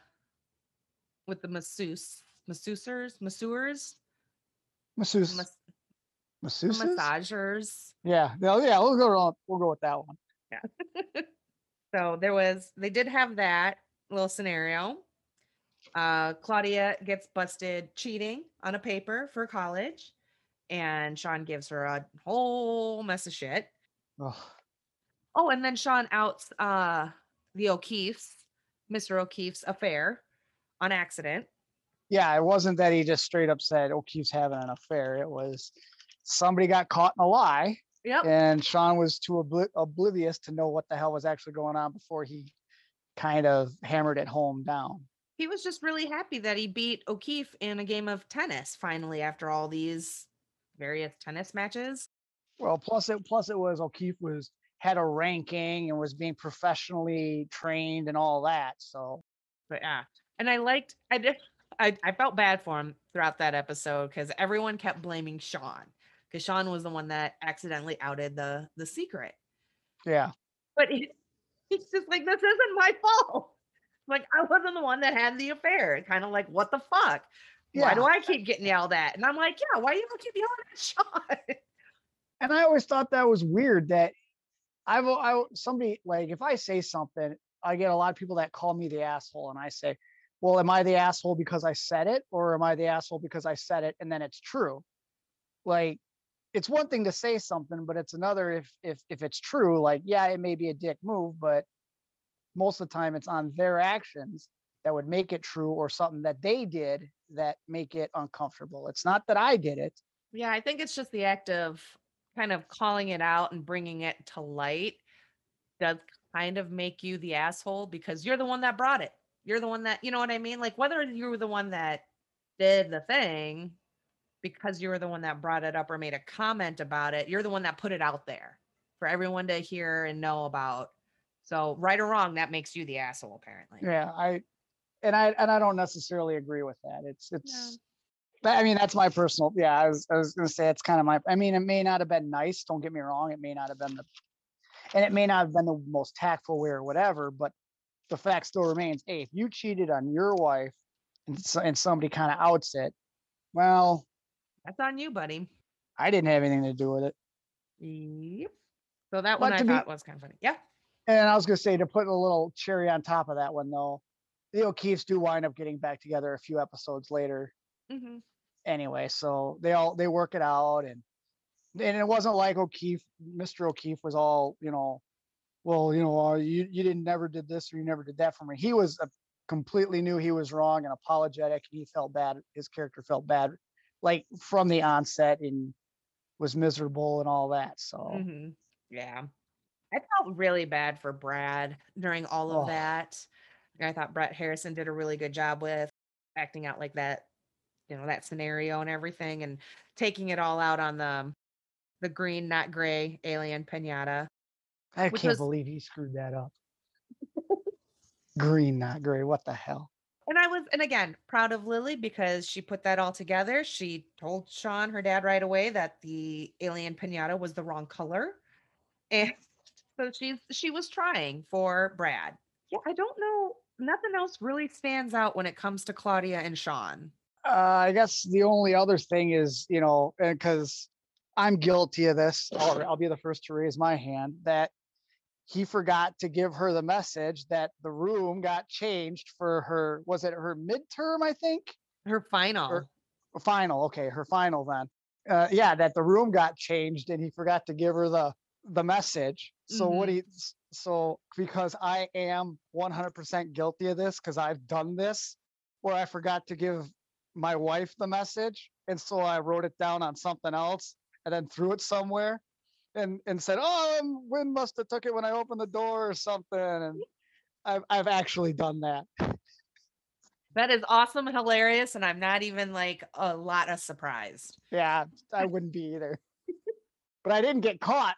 with the masseuse, masseusers, masseurs, Masseuse, mas- masseuses? massagers. Yeah, no, oh, yeah, we'll go. on- We'll go with that one. Yeah. [LAUGHS] so there was, they did have that little scenario. Uh, Claudia gets busted cheating on a paper for college, and Sean gives her a whole mess of shit. Ugh. Oh, and then Sean outs uh, the O'Keefe's, Mr. O'Keefe's affair on accident. Yeah, it wasn't that he just straight up said O'Keefe's having an affair. It was somebody got caught in a lie, Yep. and Sean was too obli- oblivious to know what the hell was actually going on before he kind of hammered it home down. He was just really happy that he beat O'Keefe in a game of tennis finally after all these various tennis matches. Well, plus it plus it was O'Keefe was had a ranking and was being professionally trained and all that. So But yeah, and I liked I did I, I felt bad for him throughout that episode because everyone kept blaming Sean because Sean was the one that accidentally outed the the secret. Yeah. But he, [LAUGHS] he's just like, this isn't my fault. Like I wasn't the one that had the affair. Kind of like, what the fuck? Why do I keep getting yelled at? And I'm like, yeah, why do you keep yelling at Sean? [LAUGHS] And I always thought that was weird that I've I somebody like if I say something, I get a lot of people that call me the asshole, and I say, "Well, am I the asshole because I said it, or am I the asshole because I said it and then it's true?" Like, it's one thing to say something, but it's another if if if it's true. Like, yeah, it may be a dick move, but most of the time it's on their actions that would make it true, or something that they did that make it uncomfortable. It's not that I did it. Yeah, I think it's just the act of kind of calling it out and bringing it to light does kind of make you the asshole because you're the one that brought it. You're the one that, you know what I mean? Like whether you were the one that did the thing because you were the one that brought it up or made a comment about it, you're the one that put it out there for everyone to hear and know about. So, right or wrong, that makes you the asshole apparently. Yeah, I and I and I don't necessarily agree with that. It's it's but I mean that's my personal yeah, I was I was gonna say it's kind of my I mean it may not have been nice, don't get me wrong, it may not have been the and it may not have been the most tactful way or whatever, but the fact still remains, hey, if you cheated on your wife and so, and somebody kind of outs it, well, That's on you, buddy. I didn't have anything to do with it. Yep. So that one I to be- thought was kind of funny. Yeah. And I was gonna say to put a little cherry on top of that one though, the O'Keefe's do wind up getting back together a few episodes later hmm anyway. So they all they work it out and and it wasn't like O'Keefe, Mr. O'Keefe was all, you know, well, you know, uh, you you didn't never did this or you never did that for me. He was uh, completely knew he was wrong and apologetic. He felt bad. His character felt bad, like from the onset and was miserable and all that. So hmm Yeah. I felt really bad for Brad during all of Oh. that. I thought Bret Harrison did a really good job with acting out like that, you know, that scenario and everything and taking it all out on the the green, not gray alien pinata. I can't was- believe he screwed that up. Green, not gray. What the hell? And I was, and again, proud of Lily because she put that all together. She told Sean, her dad, right away that the alien pinata was the wrong color. And so she's she was trying for Brad. Yeah, I don't know. Nothing else really stands out when it comes to Claudia and Sean. Uh, I guess the only other thing is, you know, because I'm guilty of this, I'll, I'll be the first to raise my hand that he forgot to give her the message that the room got changed for her, was it her midterm, I think? Her final. Or- Final. Okay, her final then. Uh, yeah, that the room got changed and he forgot to give her the the message. So what he so because I am 100% guilty of this because I've done this where I forgot to give my wife the message and so I wrote it down on something else and then threw it somewhere and and said, "Oh, um, Win must have took it when I opened the door or something." And I've I've actually done that. that is awesome and hilarious. And I'm not even like a lot of surprised. Yeah, I wouldn't be either. [LAUGHS] but I didn't get caught.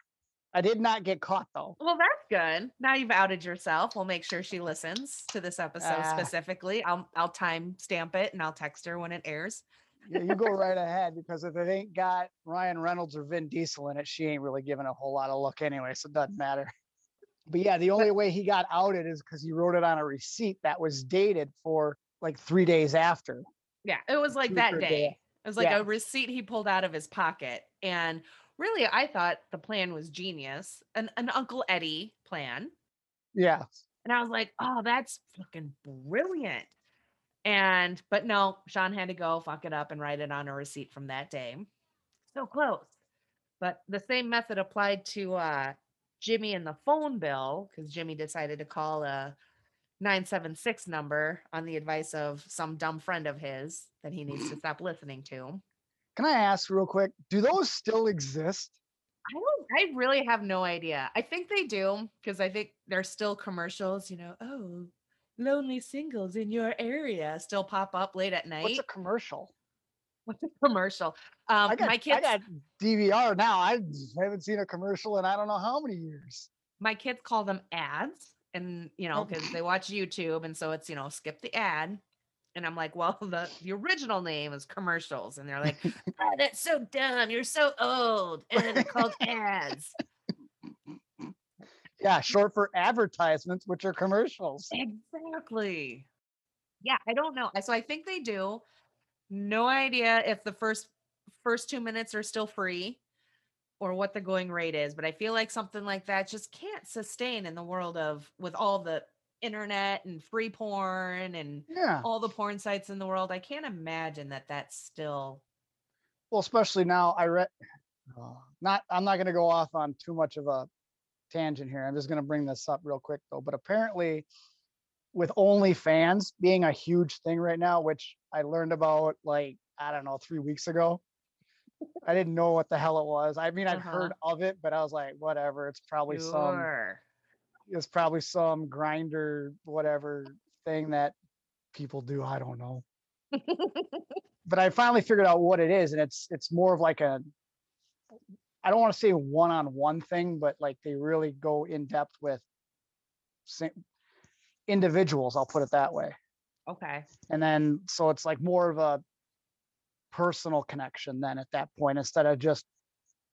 I did not get caught though. Well, that's good. Now you've outed yourself. We'll make sure she listens to this episode Ah. specifically. I'll I'll time stamp it and I'll text her when it airs. Yeah, you go right [LAUGHS] ahead because if it ain't got Ryan Reynolds or Vin Diesel in it, she ain't really giving a whole lot of look anyway, so it doesn't matter. But yeah, the only way he got outed is because he wrote it on a receipt that was dated for like three days after. Yeah, it was like that day. day. It was like Yeah. a receipt he pulled out of his pocket. And really, I thought the plan was genius. An an Uncle Eddie plan. Yeah. And I was like, oh, that's fucking brilliant. And but no, Sean had to go fuck it up and write it on a receipt from that day. So close. But the same method applied to uh Jimmy and the phone bill, because Jimmy decided to call a 976 number on the advice of some dumb friend of his that he needs to stop listening to. Can I ask real quick? Do those still exist? I don't I really have no idea. I think they do because I think there's still commercials, you know, oh, lonely singles in your area still pop up late at night. What's a commercial? What's a commercial? Um I got my kids I got DVR now. I haven't seen a commercial in I don't know how many years. my kids call them ads and you know because they watch youtube and so it's you know skip the ad and i'm like well the, the original name is commercials and they're like oh, [LAUGHS] that's so dumb you're so old and they're called ads Yeah, short for advertisements, which are commercials. Exactly. Yeah, I don't know. So I think they do. No idea if the first first two minutes are still free or what the going rate is, but I feel like something like that just can't sustain in the world of with all the internet and free porn and Yeah. all the porn sites in the world. I can't imagine that that's still Well, especially now I read uh, not I'm not going to go off on too much of a tangent here. I'm just going to bring this up real quick though. But apparently with OnlyFans being a huge thing right now, which I learned about like I don't know, 3 weeks ago. I didn't know what the hell it was. I mean, I've Uh-huh. heard of it, but I was like, whatever. It's probably some it's probably some Grindr whatever thing that people do. I don't know. [LAUGHS] but I finally figured out what it is, and it's it's more of like a I don't want to say one-on-one thing, but like they really go in depth with individuals. I'll put it that way, okay. and then so it's like more of a personal connection then at that point instead of just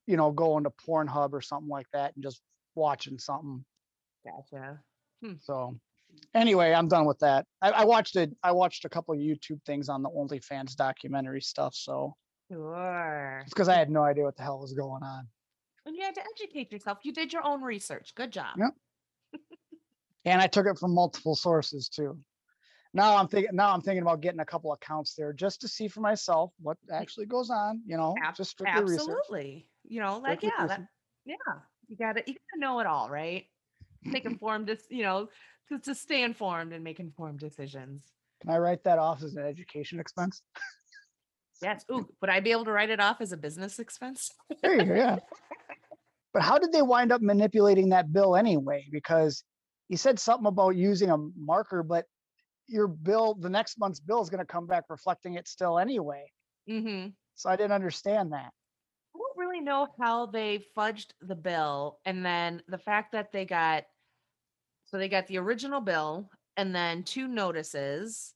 you know going to Pornhub or something like that and just watching something. Gotcha. Hmm. So anyway, I'm done with that. I, I watched it. I watched a couple of YouTube things on the OnlyFans documentary stuff. So Sure. because I had no idea what the hell was going on. And you had to educate yourself. You did your own research. Good job. Yep. [LAUGHS] And I took it from multiple sources too. Now I'm thinking now I'm thinking about getting a couple accounts there just to see for myself what actually goes on, you know, Ab- just strictly research. Absolutely. You know, like Strictly yeah, that, yeah. You gotta you gotta know it all, right? Make [CLEARS THROAT] informed you know, to, to stay informed and make informed decisions. Can I write that off as an education expense? Yes. Ooh, would I be able to write it off as a business expense? There you go. Yeah. [LAUGHS] But how did they wind up manipulating that bill anyway? Because he said something about using a marker, but your bill, the next month's bill is going to come back reflecting it still anyway. Mm-hmm. So I didn't understand that. Know how they fudged the bill and then the fact that they got so they got the original bill and then two notices.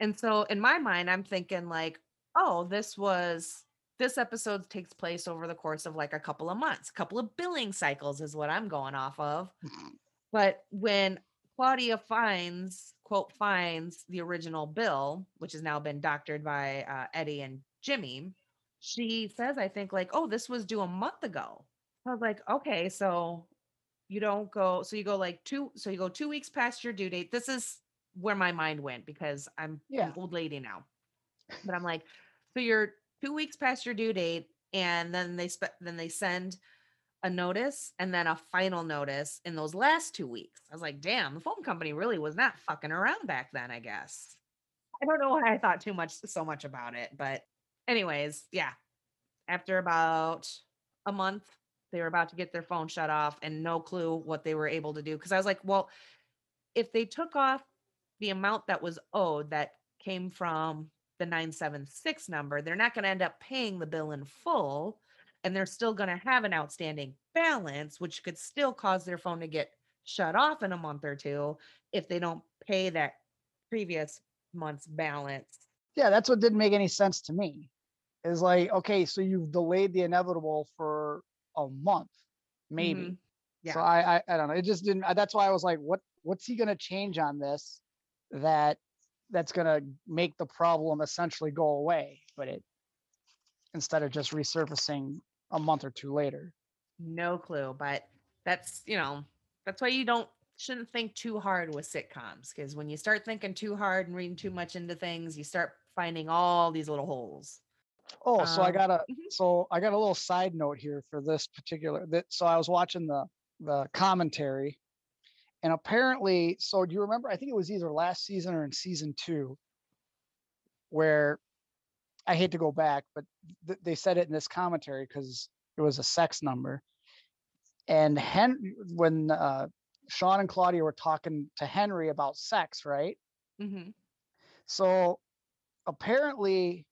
And so in my mind I'm thinking like, oh, this was this episode takes place over the course of like a couple of months, a couple of billing cycles is what I'm going off of. But when Claudia finds, quote, finds the original bill, which has now been doctored by uh, Eddie and Jimmy, she says, I think, like, oh, this was due a month ago. I was like, okay, so you don't go, so you go like two, so you go two weeks past your due date. This is where my mind went because I'm Yeah. an old lady now. But I'm like, so you're two weeks past your due date, and then they spe- then they send a notice and then a final notice in those last two weeks. I was like, damn, the phone company really was not fucking around back then, I guess. I don't know why I thought too much so much about it, but anyways, yeah. After about a month, they were about to get their phone shut off and no clue what they were able to do. Cause I was like, well, if they took off the amount that was owed that came from the 976 number, they're not going to end up paying the bill in full and they're still going to have an outstanding balance, which could still cause their phone to get shut off in a month or two if they don't pay that previous month's balance. Yeah, that's what didn't make any sense to me. Is like, okay, so you've delayed the inevitable for a month, maybe. Mhm. So I, I I don't know. It just didn't. That's why I was like, what what's he gonna change on this that that's gonna make the problem essentially go away? But it instead of just resurfacing a month or two later. No clue, but that's, you know, that's why you don't shouldn't think too hard with sitcoms because when you start thinking too hard and reading too much into things, you start finding all these little holes. Oh, so I Um, got a mhm. so I got a little side note here for this particular that so I was watching the the commentary and apparently so do you remember I think it was either last season or in season 2 where I hate to go back but th- they said it in this commentary cuz it was a sex number and Hen when uh Sean and Claudia were talking to Henry about sex, right? hmm So apparently,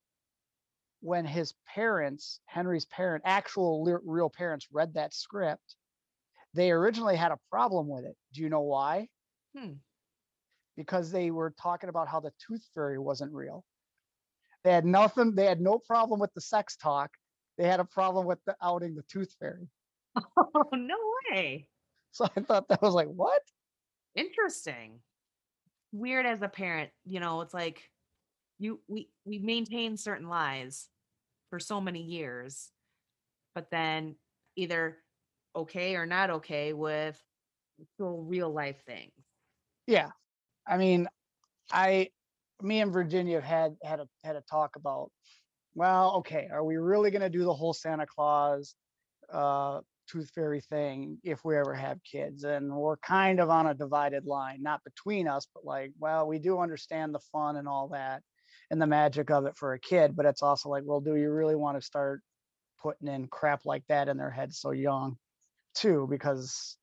when his parents, Henry's parent, actual li- real parents, read that script, they originally had a problem with it. Do you know why? Hmm. Because they were talking about how the tooth fairy wasn't real. They had nothing, they had no problem with the sex talk. They had a problem with the outing the tooth fairy. Oh, [LAUGHS] no way. So I thought that was like, what? Interesting. Weird as a parent, you know, it's like you we we maintain certain lies for so many years, but then either okay or not okay with real life things. Yeah. I mean, I me and Virginia have had had a had a talk about, well, okay, are we really gonna do the whole Santa Claus uh tooth fairy thing if we ever have kids? And we're kind of on a divided line, not between us, but like, well, we do understand the fun and all that and the magic of it for a kid, but it's also like, well, do you really want to start putting in crap like that in their head so young too? Because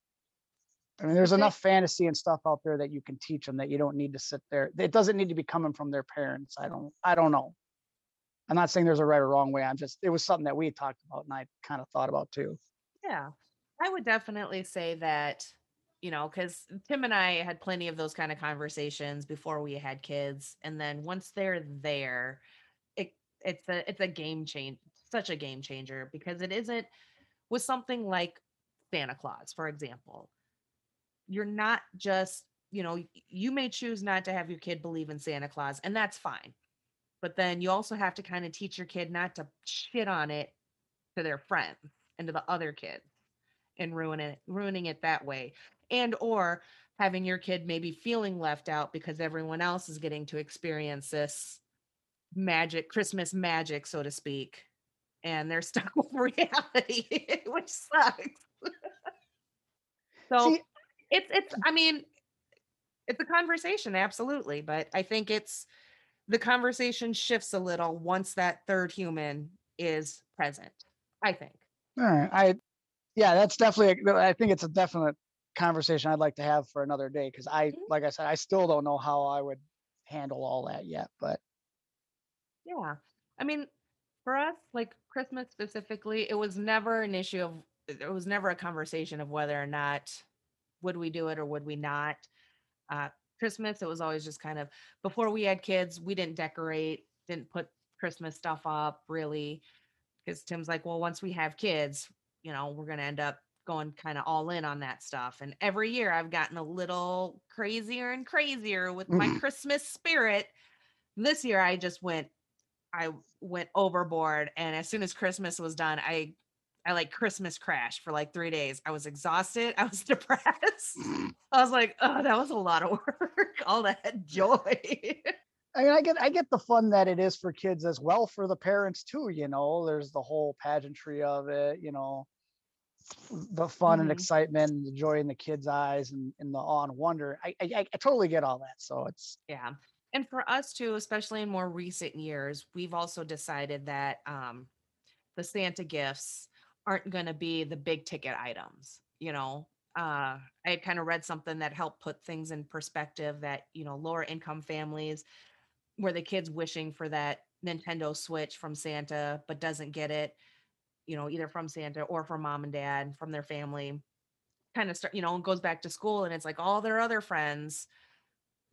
I mean, there's enough fantasy and stuff out there that you can teach them that you don't need to sit there. It doesn't need to be coming from their parents. I don't, I don't know. I'm not saying there's a right or wrong way. I'm just, it was something that we talked about and I kind of thought about too. Yeah, I would definitely say that, you know, because Tim and I had plenty of those kind of conversations before we had kids, and then once they're there, it it's a it's a game change, such a game changer because it isn't with something like Santa Claus, for example. You're not just, you know, you may choose not to have your kid believe in Santa Claus, and that's fine. But then you also have to kind of teach your kid not to shit on it to their friends and to the other kids and ruin it ruining it that way and or having your kid maybe feeling left out because everyone else is getting to experience this magic christmas magic so to speak and they're [LAUGHS] stuck with reality [LAUGHS] which sucks. So See, it's it's mm. i mean it's a conversation absolutely but i think it's the conversation shifts a little once that third human is present i think. All right, I, yeah, that's definitely, a- I think it's a definite conversation I'd like to have for another day. Cause I, Mhm. like I said, I still don't know how I would handle all that yet, but Yeah. I mean, for us, like Christmas specifically, it was never an issue of it was never a conversation of whether or not would we do it or would we not. Uh Christmas, it was always just kind of before we had kids, we didn't decorate, didn't put Christmas stuff up really. Because Tim's like, well, once we have kids, you know, we're gonna end up going kind of all in on that stuff. And every year I've gotten a little crazier and crazier with my [LAUGHS] Christmas spirit. This year I just went I went overboard and as soon as Christmas was done, I I like Christmas crashed for like 3 days. I was exhausted, [LAUGHS] I was depressed. [LAUGHS] I was like, "Oh, that was a lot of work. All that joy." I mean, I get I get the fun that it is for kids as well for the parents too. You know, there's the whole pageantry of it. You know, the fun and Mhm. excitement and the joy in the kids' eyes and, and the awe and wonder. I, I I totally get all that. So it's Yeah. And for us too, especially in more recent years, we've also decided that um the Santa gifts aren't going to be the big ticket items, you know. Uh I had kind of read something that helped put things in perspective that, you know, lower income families where the kid's wishing for that Nintendo Switch from Santa but doesn't get it, you know, either from Santa or from mom and dad, from their family, kind of start, you know, and goes back to school and it's like all their other friends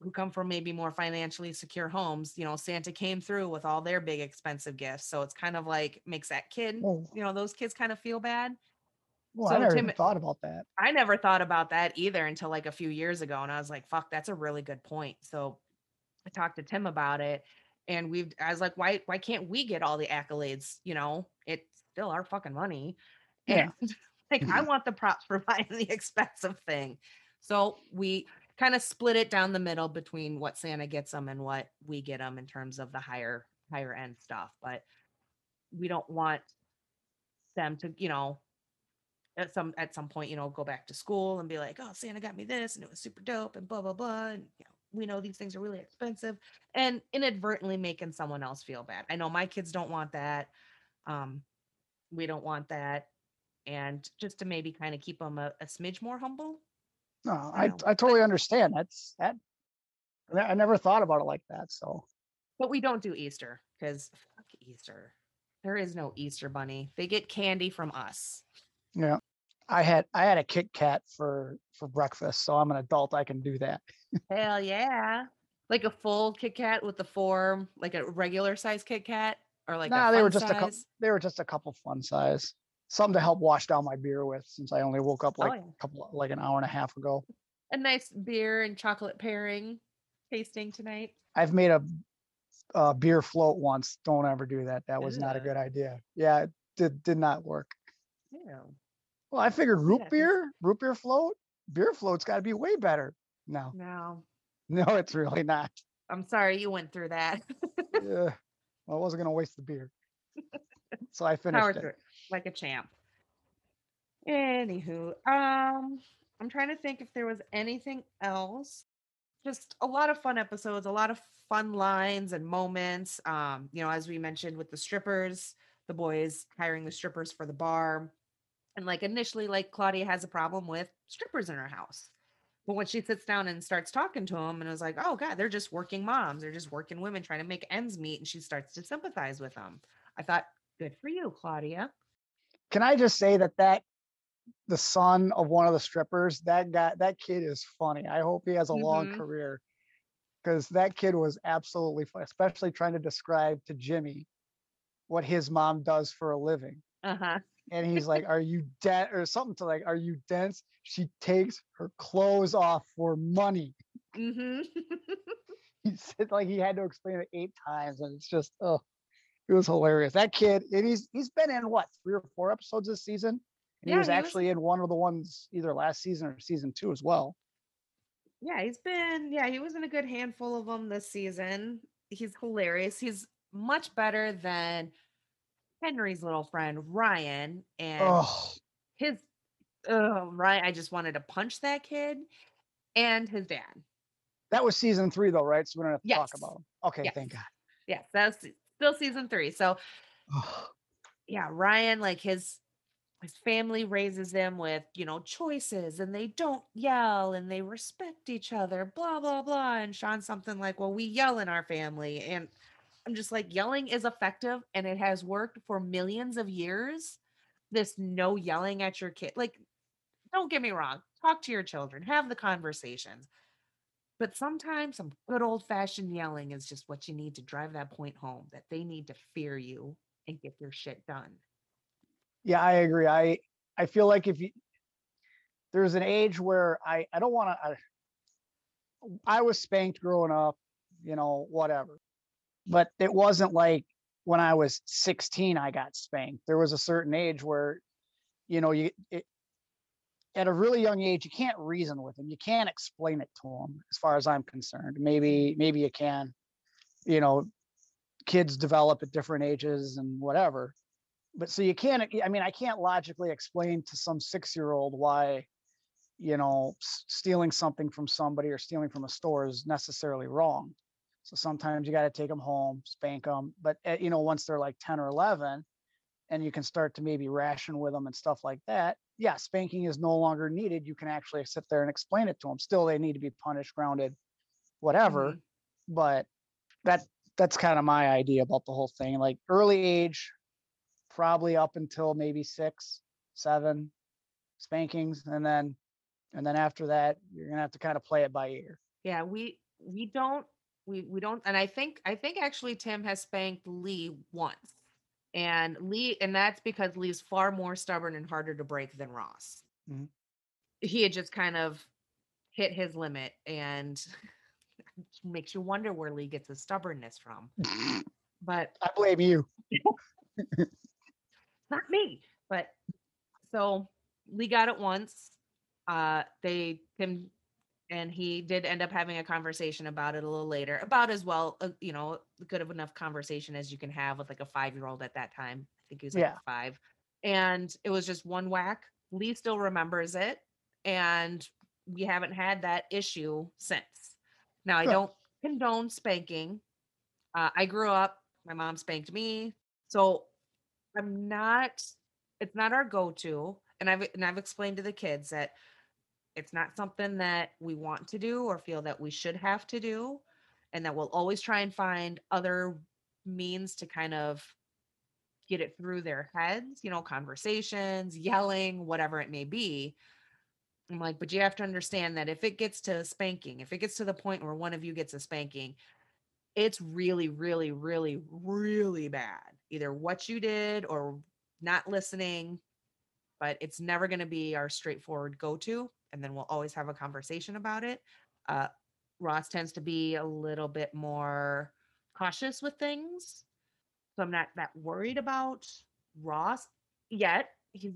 who come from maybe more financially secure homes, you know, Santa came through with all their big expensive gifts. So it's kind of like makes that kid, you know, those kids kind of feel bad. well I So never Tim, thought about that. I never thought about that either until like a few years ago. And I was like, fuck, that's a really good point. So I talked to Tim about it and we've I was like, why why can't we get all the accolades? You know, still our fucking money. Yeah. And [LAUGHS] like I want the props for [LAUGHS] buying the expensive thing. So we kind of split it down the middle between what Santa gets them and what we get them in terms of the higher higher end stuff. But we don't want them to, you know, at some at some point, you know, go back to school and be like, "Oh, Santa got me this, and it was super dope," and blah blah blah. And you know, we know these things are really expensive, and inadvertently making someone else feel bad. I know my kids don't want that. Um, we don't want that, and just to maybe kind of keep them a, a smidge more humble. No, I I I totally understand. That's that. I never thought about it like that. So but we don't do Easter because fuck Easter. There is no Easter bunny. They get candy from us. yeah, I had I had a Kit Kat for for breakfast. So I'm an adult. I can do that. Hell yeah. Like a full Kit Kat with the four, like a regular size Kit Kat or like nah, they were just a couple. They were just a couple fun size. something to help wash down my beer with since I only woke up Oh, like yeah. a couple like an hour and a half ago. A nice beer and chocolate pairing tasting tonight. I've made a, a beer float once. Don't ever do that. That was not a good idea. Yeah, it did did not work. Yeah. Well, I figured root happens. beer, root beer float, beer float's got to be way better. No, No. [LAUGHS] no, it's really not. I'm sorry you went through that. [LAUGHS] Yeah, I wasn't gonna waste the beer, [LAUGHS] so I finished Power it. through it like a champ. Anywho, um, I'm trying to think if there was anything else. Just a lot of fun episodes, a lot of fun lines and moments. Um, you know, as we mentioned with the strippers, the boys hiring the strippers for the bar. And like initially, like Claudia has a problem with strippers in her house. But when she sits down and starts talking to them and is like, oh God, they're just working moms, they're just working women trying to make ends meet. And she starts to sympathize with them. I thought, good for you, Claudia. Can I just say that that the son of one of the strippers, that guy, that kid is funny. I hope he has a long Mhm. career because that kid was absolutely fun, especially trying to describe to Jimmy what his mom does for a living. Uh-huh. And he's like, [LAUGHS] Are you dead? Or something to like, Are you dense? She takes her clothes off for money. Mm-hmm. [LAUGHS] He said like he had to explain it eight times, and it's just oh, it was hilarious. That kid, and he's he's been in what three or four episodes this season. And he Yeah, was he was- actually in one of the ones either last season or season two as well. yeah, he's been, yeah, he was in a good handful of them this season. He's hilarious. He's much better than Henry's little friend, Ryan. And Oh, his, oh, Ryan, I just wanted to punch that kid and his dad. that was season three though, right? So we don't have to talk about him. Okay, Yes. thank God. Yes, that's still season three. So, Oh, yeah, Ryan, like his his family raises them with, you know, choices and they don't yell and they respect each other, blah, blah, blah. And Sean's something like, well, we yell in our family. And I'm just like, yelling is effective and it has worked for millions of years. This no yelling at your kid. Like, don't get me wrong, talk to your children, have the conversations. But sometimes some good old fashioned yelling is just what you need to drive that point home that they need to fear you and get their shit done. Yeah, I agree. I I feel like if you there's an age where I I don't want to. I, I was spanked growing up, you know, whatever, but it wasn't like when I was 16 I got spanked. There was a certain age where, you know, you it, at a really young age you can't reason with them. You can't explain it to them, as far as I'm concerned. Maybe maybe you can, you know, kids develop at different ages and whatever but so you can't i mean i can't logically explain to some six year old why you know stealing something from somebody or stealing from a store is necessarily wrong so sometimes you got to take them home spank them but uh, you know once they're like 10 or 11 and you can start to maybe ration with them and stuff like that yeah spanking is no longer needed. You can actually sit there and explain it to them still they need to be punished grounded whatever Mhm. but that that's kind of my idea about the whole thing like early age probably up until maybe six seven spankings and then and then after that you're gonna have to kind of play it by ear. Yeah, we we don't we we don't and I think I think actually Tim has spanked Lee once. And Lee and that's because Lee's far more stubborn and harder to break than Ross. Mhm. He had just kind of hit his limit and [LAUGHS] makes you wonder where Lee gets his stubbornness from. But i blame you [LAUGHS] not me. But so Lee got it once. Uh they Tim and he did end up having a conversation about it a little later. About as well, uh, you know, good of enough conversation as you can have with like a five year old at that time. I think he was like Yeah. five. And it was just one whack. Lee still remembers it. And we haven't had that issue since. Now I don't condone spanking. Uh, I grew up, my mom spanked me. So I'm not it's not our go-to. And I've and I've explained to the kids that it's not something that we want to do or feel that we should have to do. And that we'll always try and find other means to kind of get it through their heads, you know, conversations, yelling, whatever it may be. I'm like, but you have to understand that if it gets to spanking, if it gets to the point where one of you gets a spanking, it's really, really, really, really bad. Either what you did or not listening. but it's never going to be our straightforward go to. And then we'll always have a conversation about it. Uh, Ross tends to be a little bit more cautious with things. So I'm not that worried about Ross yet. He's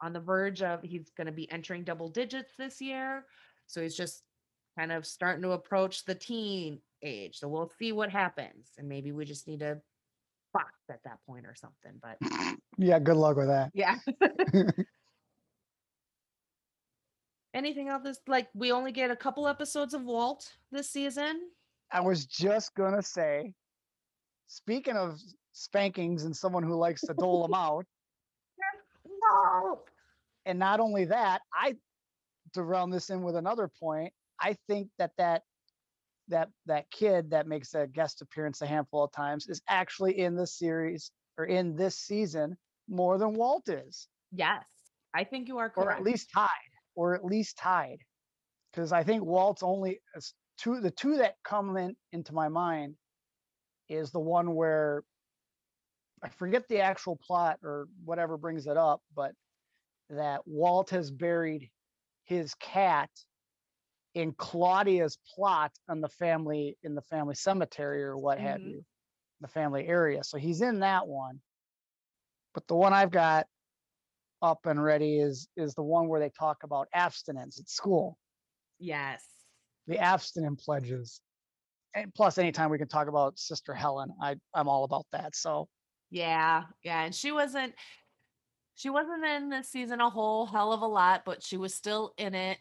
on the verge of, he's going to be entering double digits this year. So he's just kind of starting to approach the teen age. So we'll see what happens. And maybe we just need to box at that point or something. But [LAUGHS] Yeah, good luck with that. yeah. [LAUGHS] Anything else? This like we only get a couple episodes of Walt this season. I was just gonna say, speaking of spankings and someone who likes to dole them out, [LAUGHS] No. and not only that, I to round this in with another point, I think that that that that kid that makes a guest appearance a handful of times is actually in the series or in this season more than Walt is, Yes, I think you are or correct. at least tied, or at least tied, because I think Walt's only two. The two that come in into my mind is the one where I forget the actual plot or whatever brings it up, but that Walt has buried his cat in Claudia's plot on the family in the family cemetery or what have Mhm. you, the family area. So he's in that one. But the one I've got up and ready is is the one where they talk about abstinence at school, yes. the abstinent pledges. And plus, anytime we can talk about Sister Helen, I I'm all about that. So Yeah, yeah, and she wasn't she wasn't in this season a whole hell of a lot, but she was still in it.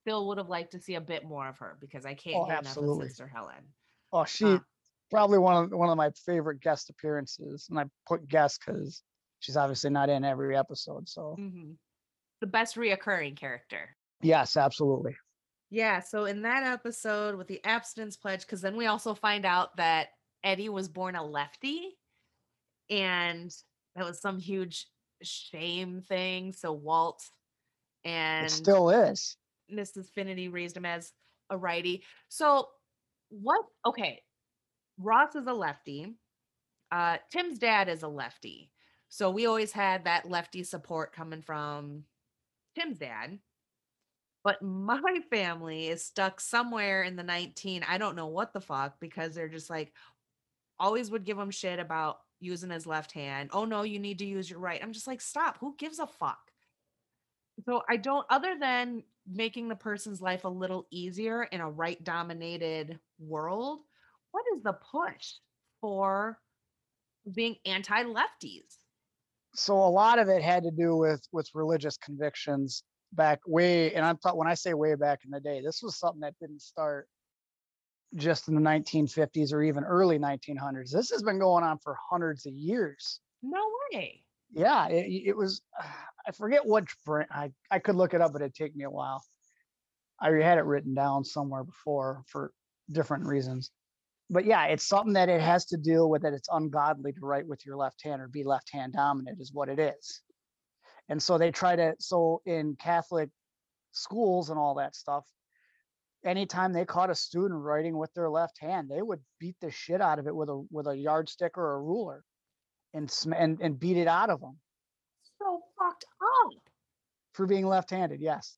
Still would have liked to see a bit more of her because I can't Oh, get enough of Sister Helen. Oh, she Uh, probably one of one of my favorite guest appearances, and I put guest because she's obviously not in every episode. So mhm. The best reoccurring character. yes, absolutely. Yeah, so in that episode with the abstinence pledge, because then we also find out that Eddie was born a lefty, and that was some huge shame thing. So Walt and It still is. Mrs. Finnerty raised him as a righty. So what? Okay, Ross is a lefty. Uh, Tim's dad is a lefty. So we always had that lefty support coming from Tim's dad. But my [LAUGHS] family is stuck somewhere in the 19, I don't know what the fuck, because they're just like, always would give him shit about using his left hand. Oh no, you need to use your right. I'm just like, stop. Who gives a fuck? So I don't, other than making the person's life a little easier in a right dominated world, what is the push for being anti lefties? So a lot of it had to do with with religious convictions back way, and I'm thought when I say way back in the day, this was something that didn't start just in the 1950s or even early 1900s. This has been going on for hundreds of years. No way. Yeah, it, it was. [SIGHS] I forget which brand. I I could look it up, but it'd take me a while. I had it written down somewhere before for different reasons. But yeah, it's something that it has to deal with that it's ungodly to write with your left hand or be left hand dominant is what it is. And so they try to so in Catholic schools and all that stuff, anytime they caught a student writing with their left hand, they would beat the shit out of it with a with a yardstick or a ruler and sm- and, and beat it out of them So fucked up. for being left-handed. Yes.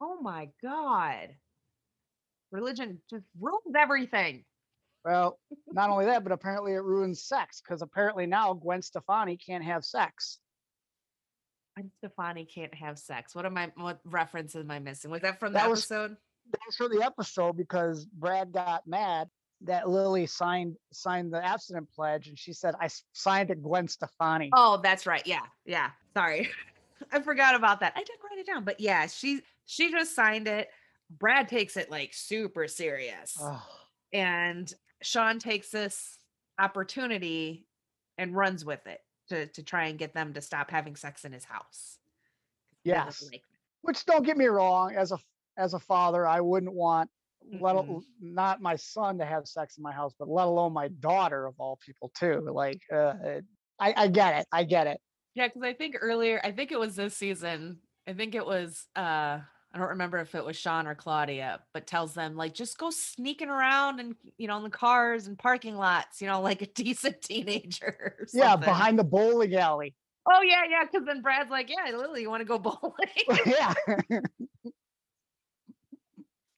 Oh my God. Religion just ruins everything. Well, not only that, but apparently it ruins sex because apparently now Gwen Stefani can't have sex. And Stefani can't have sex. What am I what reference am I missing? Was that from That the was- episode? That was for the episode because Brad got mad that Lily signed signed the abstinent pledge and she said "I signed it Gwen Stefani. Oh, that's right. Yeah. Yeah. Sorry. [LAUGHS] I forgot about that. I did write it down, but yeah, she she just signed it. Brad takes it like super serious. Ugh. And Sean takes this opportunity and runs with it to to try and get them to stop having sex in his house. Yes. like Which don't get me wrong, as a as a father, I wouldn't want let Mm-mm. al- not my son to have sex in my house, but let alone my daughter of all people too. Like uh, I, I get it. I get it. Yeah, because I think earlier, I think it was this season. I think it was uh I don't remember if it was Sean or Claudia, but tells them like just go sneaking around and you know in the cars and parking lots, you know, like a [LAUGHS] decent teenager. or Yeah, behind the bowling alley. Oh yeah, yeah. Because then Brad's like, "Yeah, Lily, you want to go [LAUGHS] bowling?" [LAUGHS] yeah.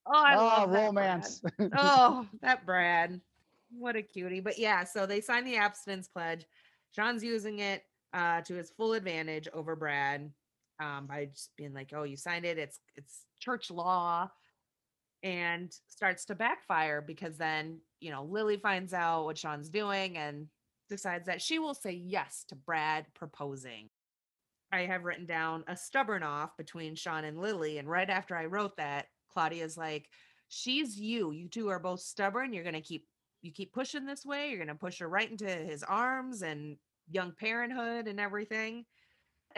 oh, I oh, love that Brad. romance. oh, that Brad. What a cutie. But yeah, so they signed the abstinence pledge. Sean's using it uh, to his full advantage over Brad um, by just being like, "Oh, you signed it. It's it's church law," and starts to backfire because then you know Lily finds out what Sean's doing and decides that she will say yes to Brad proposing. I have written down a stubborn off between Sean and Lily, and right after I wrote that, Claudia's like, "She's you. You two are both stubborn. You're gonna keep you keep pushing this way. You're gonna push her right into his arms and young parenthood and everything."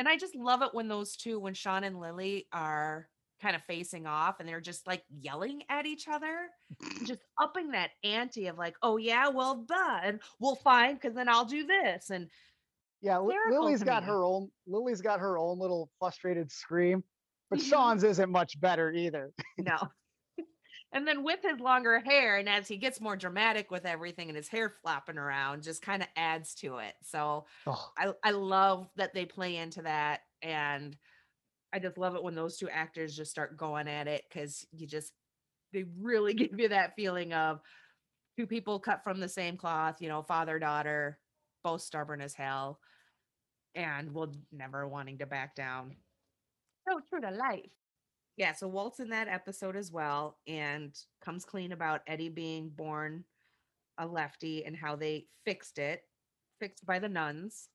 And I just love it when those two, when Sean and Lily are kind of facing off and they're just like yelling at each other, just [LAUGHS] upping that ante of like, oh yeah, well duh, and we'll find because then I'll do this. And Yeah, Lily's got her own. Lily's got her own little frustrated scream, but Mhm. Sean's isn't much better either. no. And then with his longer hair, and as he gets more dramatic with everything and his hair flopping around, just kind of adds to it. So Oh, I, I love that they play into that. And I just love it when those two actors just start going at it because you just, they really [LAUGHS] give you that feeling of two people cut from the same cloth, you know, father, daughter, both stubborn as hell and will never wanting to back down. So true to life. Yeah, so Walt's in that episode as well and comes clean about Eddie being born a lefty and how they fixed it, fixed by the nuns.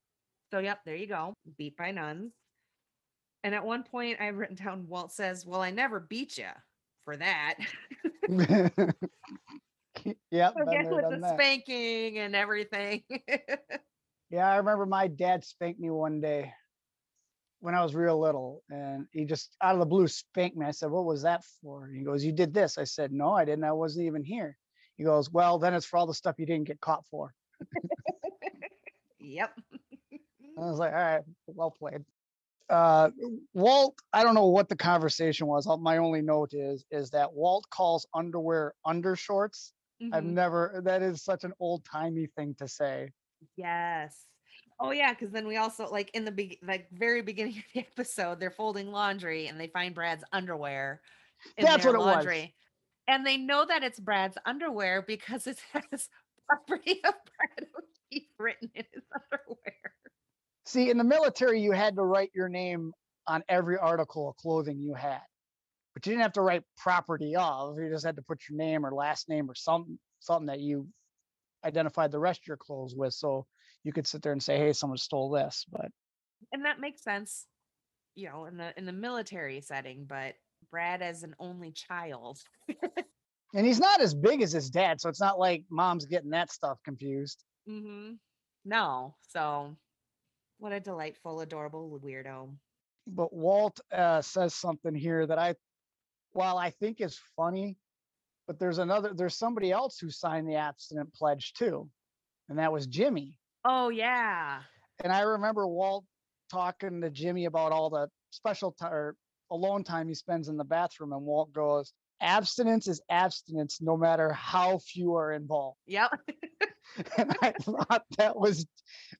So, yep, there you go. Beat by nuns. And at one point, I've written down Walt says, Well, I never beat you for that. [LAUGHS] yep. I [LAUGHS] been guess with the that. spanking and everything. [LAUGHS] Yeah, I remember my dad spanked me one day when I was real little, and he just out of the blue spanked me. I said, "What was that for?" He goes, "You did this." I said, "No, I didn't. I wasn't even here." He goes, "Well, then it's for all the stuff you didn't get caught for." [LAUGHS] yep. I was like, "All right, well played." Uh, Walt, I don't know what the conversation was. My only note is is that Walt calls underwear undershorts. I've Mhm. never. That is such an old timey thing to say. Yes. Oh yeah, because then we also like in the be- like very beginning [LAUGHS] of the episode, they're folding laundry and they find Brad's underwear in That's what it was. And they know that it's Brad's underwear because it [LAUGHS] has property of Brad O'Keefe written in his [LAUGHS] underwear. See, in the military, you had to write your name on every article of clothing you had, but you didn't have to write property of. You just had to put your name or last name or something, something that you identified the rest of your clothes with. So you could sit there and say, "Hey, someone stole this." But And that makes sense, you know, in the in the military setting, but Brad as an only child. [LAUGHS] and he's not as big as his dad, so it's not like mom's getting that stuff confused. Mm-hmm. No. So what a delightful, adorable weirdo. But Walt uh, says something here that I, while I think is funny, but there's another, there's somebody else who signed the abstinent pledge too, and that was Jimmy. Oh yeah. And I remember Walt talking to Jimmy about all the special time or alone time he spends in the bathroom, and Walt goes, "Abstinence is abstinence, no matter how few are involved." Yep. [LAUGHS] and I [LAUGHS] thought that was,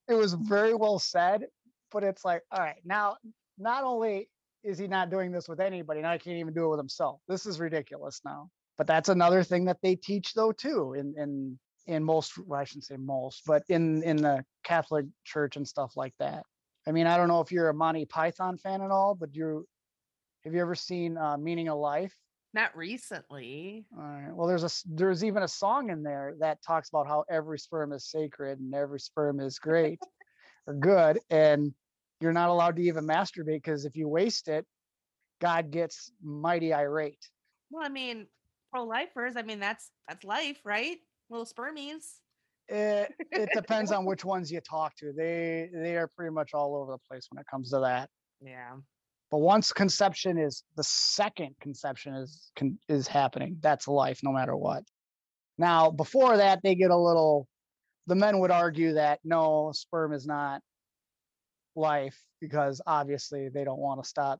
it was very well said. But it's like, all right, now not only is he not doing this with anybody, now he can't even do it with himself. This is ridiculous now. But that's another thing that they teach though too in in in most well, I shouldn't say most, but in in the Catholic Church and stuff like that. I mean, I don't know if you're a Monty Python fan at all, but you have you ever seen uh, Meaning of Life? Not recently. All right. Well, there's a there's even a song in there that talks about how every sperm is sacred and every sperm is great or good, and you're not allowed to even masturbate because if you waste it, God gets mighty irate. Well, I mean, pro-lifers, I mean that's that's life, right? Little spermies. It, it depends on [LAUGHS] which ones you talk to. They they are pretty much all over the place when it comes to that. Yeah. But once conception is the second conception is con, is happening, that's life no matter what. Now, before that, they get a little. The men would argue that no, sperm is not life because obviously they don't want to stop.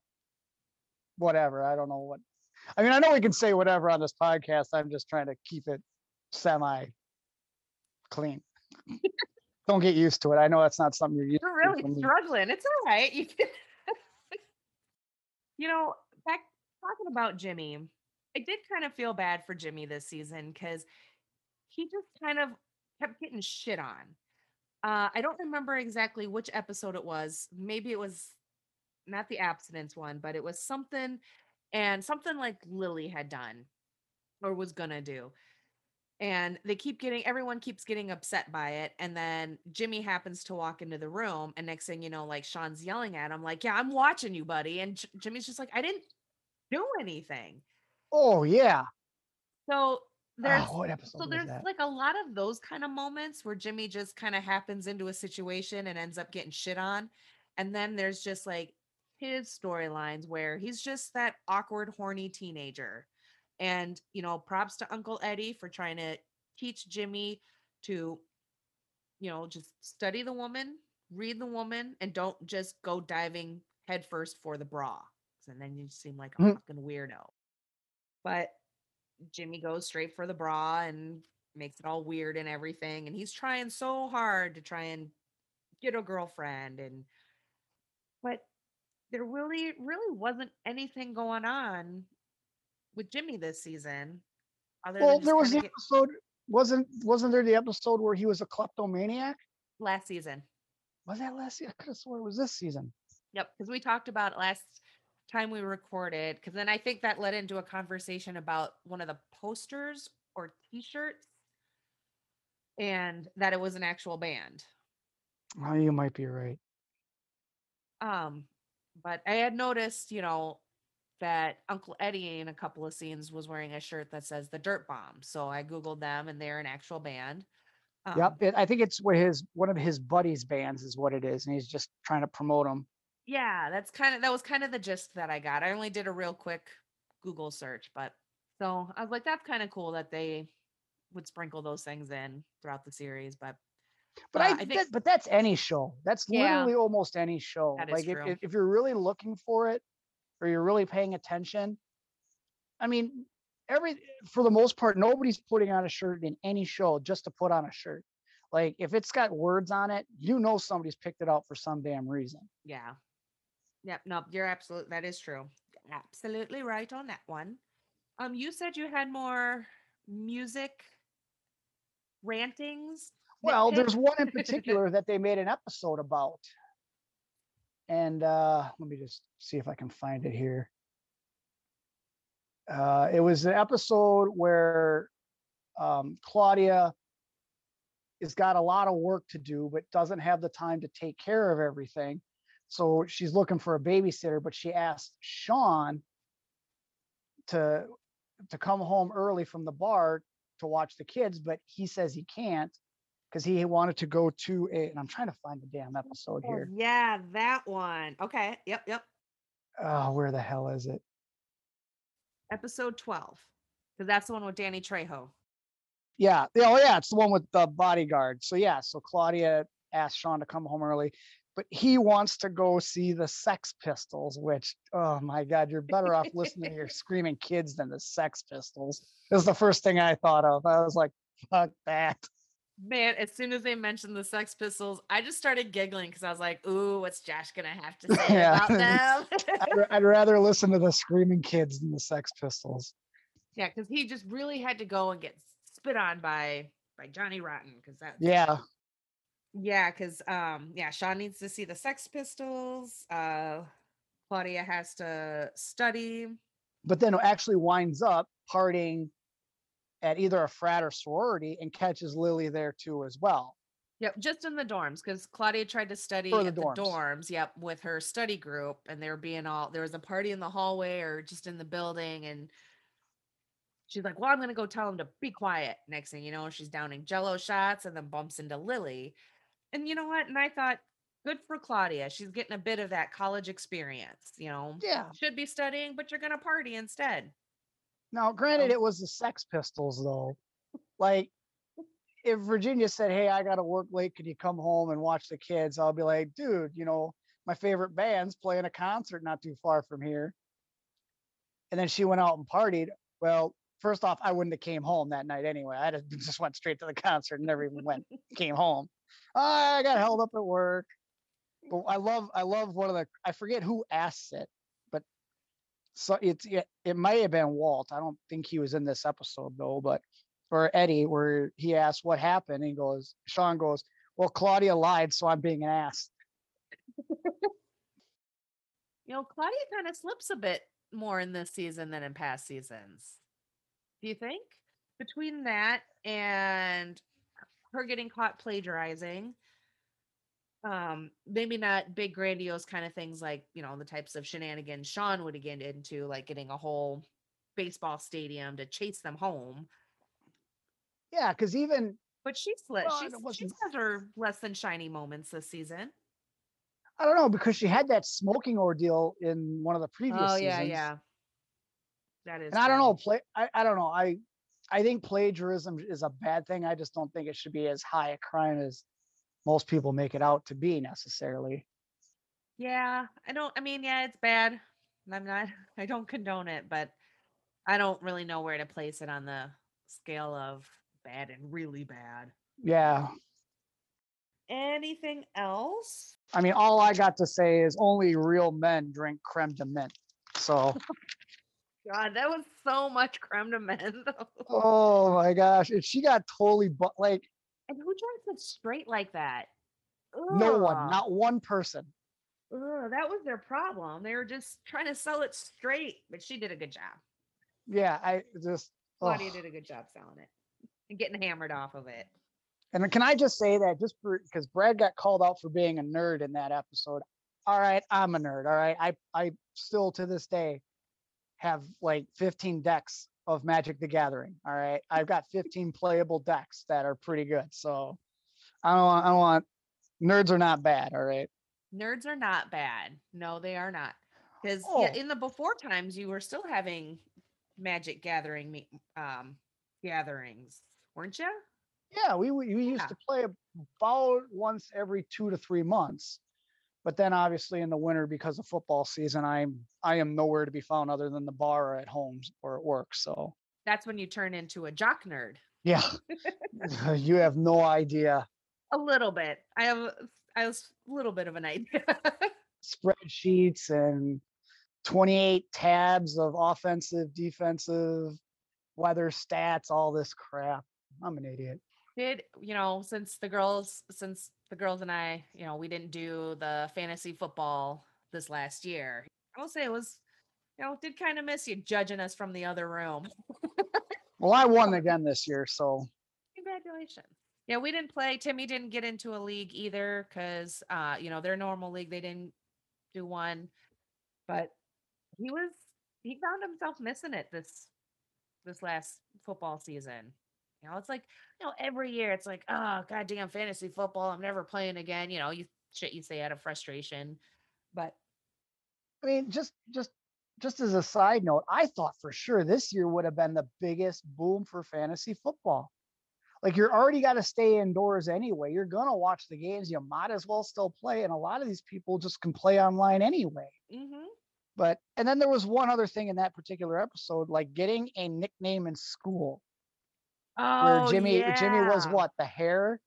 Whatever. I don't know what. I mean, I know we can say whatever on this podcast. I'm just trying to keep it semi clean. [LAUGHS] don't get used to it. I know that's not something you're used You're to. really struggling. It's all right. You can [LAUGHS] You know, back talking about Jimmy, I did kind of feel bad for Jimmy this season because he just kind of kept getting shit on. Uh, I don't remember exactly which episode it was. Maybe it was not the abstinence one, but it was something and something like Lily had done or was gonna do. And they keep getting everyone keeps getting upset by it. And then Jimmy happens to walk into the room, and next thing you know, like Sean's yelling at him, like, Yeah, I'm watching you, buddy. And J- Jimmy's just like, I didn't do anything. Oh yeah. So there's Oh, so there's that? like a lot of those kind of moments where Jimmy just kind of happens into a situation and ends up getting shit on. And then there's just like his storylines where he's just that awkward, horny teenager. And, you know, props to Uncle Eddie for trying to teach Jimmy to, you know, just study the woman, read the woman, and don't just go diving headfirst for the bra. And then you seem like a Mhm. fucking weirdo. But Jimmy goes straight for the bra and makes it all weird and everything. And he's trying so hard to try and get a girlfriend. And, but there really, really wasn't anything going on with Jimmy this season. Well, there was the get episode. Wasn't wasn't there the episode where he was a kleptomaniac? last season. Was that last season? I could have it was this season. Yep. Because we talked about it last time we recorded. Because then I think that led into a conversation about one of the posters or t shirts and that it was an actual band. Oh, you might be right. Um, but I had noticed, you know, that Uncle Eddie in a couple of scenes was wearing a shirt that says the Dirt Bomb. So I googled them, and they're an actual band. Um, Yep. It, I think it's what his one of his buddies' bands is what it is, and he's just trying to promote them. Yeah, that's kind of that was kind of the gist that I got. I only did a real quick Google search, but so I was like, that's kind of cool that they would sprinkle those things in throughout the series. But But Uh, I, I think- that, but that's any show. That's Yeah. literally almost any show. Like if, if if you're really looking for it, or you're really paying attention, I mean, every for the most part, nobody's putting on a shirt in any show just to put on a shirt. Like if it's got words on it, you know somebody's picked it out for some damn reason. yeah, yep, no, you're absolute. That is true. Absolutely right on that one. Um, you said you had more music rantings. Well, there's one in [LAUGHS] particular that they made an episode about. And uh let me just see if I can find it here. Uh it was an episode where um Claudia has got a lot of work to do but doesn't have the time to take care of everything. So she's looking for a babysitter, but she asked Sean to to come home early from the bar to watch the kids, but he says he can't because he wanted to go to a and I'm trying to find the damn episode Oh, here. yeah, that one. Okay. Yep. Yep. Oh, where the hell is it? Episode twelve, because that's the one with Danny Trejo. Yeah. yeah, Oh yeah, it's the one with the bodyguard. So yeah, so Claudia asked Sean to come home early, but he wants to go see the Sex Pistols, which oh my god, you're better off listening to your [LAUGHS] screaming kids than the Sex Pistols. It was the first thing I thought of. I was like, fuck that. Man, as soon as they mentioned the Sex Pistols, I just started giggling because I was like, "Ooh, what's Josh gonna have to [LAUGHS] say Yeah. about them?" [LAUGHS] I'd, I'd rather listen to the screaming kids than the Sex Pistols. yeah, because he just really had to go and get spit on by by Johnny Rotten because that Yeah. yeah because um yeah Sean needs to see the Sex Pistols. Uh, Claudia has to study. but then it actually winds up partying at either a frat or sorority and catches Lily there too as well. Yep, just in the dorms because Claudia tried to study the at the dorms. dorms. Yep, with her study group, and they were being all there was a party in the hallway or just in the building, and she's like, "Well, I'm gonna go tell him to be quiet." Next thing you know, she's downing Jello shots and then bumps into Lily. And you know what? And I thought, good for Claudia. She's getting a bit of that college experience. You know, Yeah. should be studying, but you're gonna party instead. Now, granted, Um, it was the Sex Pistols though. Like, if Virginia said, "Hey, I got to work late. Can you come home and watch the kids?" I'll be like, "Dude, you know, my favorite band's playing a concert not too far from here." And then she went out and partied. Well, first off, I wouldn't have came home that night anyway. I just [LAUGHS] just went straight to the concert and never even went came home. I got held up at work. but I love I love one of the I forget who asks it, so it's it, it may have been Walt. I don't think he was in this episode though, but or Eddie, where he asks what happened, and he goes, Sean goes, Well, Claudia lied, so I'm being asked. You know, Claudia kind of slips a bit more in this season than in past seasons. Do you think? Between that and her getting caught plagiarizing, um, maybe not big grandiose kind of things like, you know, the types of shenanigans Sean would get into, like getting a whole baseball stadium to chase them home. Yeah, because even But she slipped. Well, she's, it she has her less than shiny moments this season. I don't know because she had that smoking ordeal in one of the previous Oh seasons. yeah, yeah. That is. And I don't know, play. I, I don't know. I I think plagiarism is a bad thing. I just don't think it should be as high a crime as most people make it out to be necessarily. Yeah, I don't. I mean, yeah, it's bad. I'm not. [LAUGHS] I don't condone it, but I don't really know where to place it on the scale of bad and really bad. Yeah. Anything else? I mean, all I got to say is only real men drink creme de menthe. So, [LAUGHS] God, that was so much creme de menthe. oh my gosh, if she got totally but like and who drinks it straight like that? no one, not one person. Ugh, that was their problem. They were just trying to sell it straight, but she did a good job. Yeah, I just. Claudia ugh. did a good job selling it and getting hammered off of it. And can I just say that just because Brad got called out for being a nerd in that episode. All right, I'm a nerd. All right. I I still to this day have like 15 decks of Magic the Gathering. All right. I've got 15 playable decks that are pretty good. So I don't want I don't want nerds are not bad. All right. Nerds are not bad. No, they are not. Because Oh. yeah, in the before times, you were still having magic gathering me- um gatherings, weren't you? Yeah, we we we used Yeah. to play about once every two to three months. But then obviously in the winter because of football season, I'm I am nowhere to be found other than the bar or at home or at work. So That's when you turn into a jock nerd. yeah. [LAUGHS] you have no idea. A little bit. I have I have a little bit of an idea. [LAUGHS] Spreadsheets and 28 tabs of offensive, defensive, weather stats, all this crap. I'm an idiot. Did you know since the girls since the girls and I, you know, we didn't do the fantasy football this last year. I will say it was, you know, did kind of miss you judging us from the other room. [LAUGHS] Well, I won again this year, so Congratulations. Yeah, we didn't play. Timmy didn't get into a league either because uh, you know, their normal league, they didn't do one. But he was he found himself missing it this this last football season. You know, it's like, you know, every year it's like, oh goddamn fantasy football, I'm never playing again. You know, you shit you say out of frustration. But I mean, just just just as a side note, I thought for sure this year would have been the biggest boom for fantasy football. Like you're already got to stay indoors anyway. You're gonna watch the games. You might as well still play, and a lot of these people just can play online anyway. mhm. But and then there was one other thing in that particular episode, like getting a nickname in school. Where oh, Jimmy Jimmy was what the hair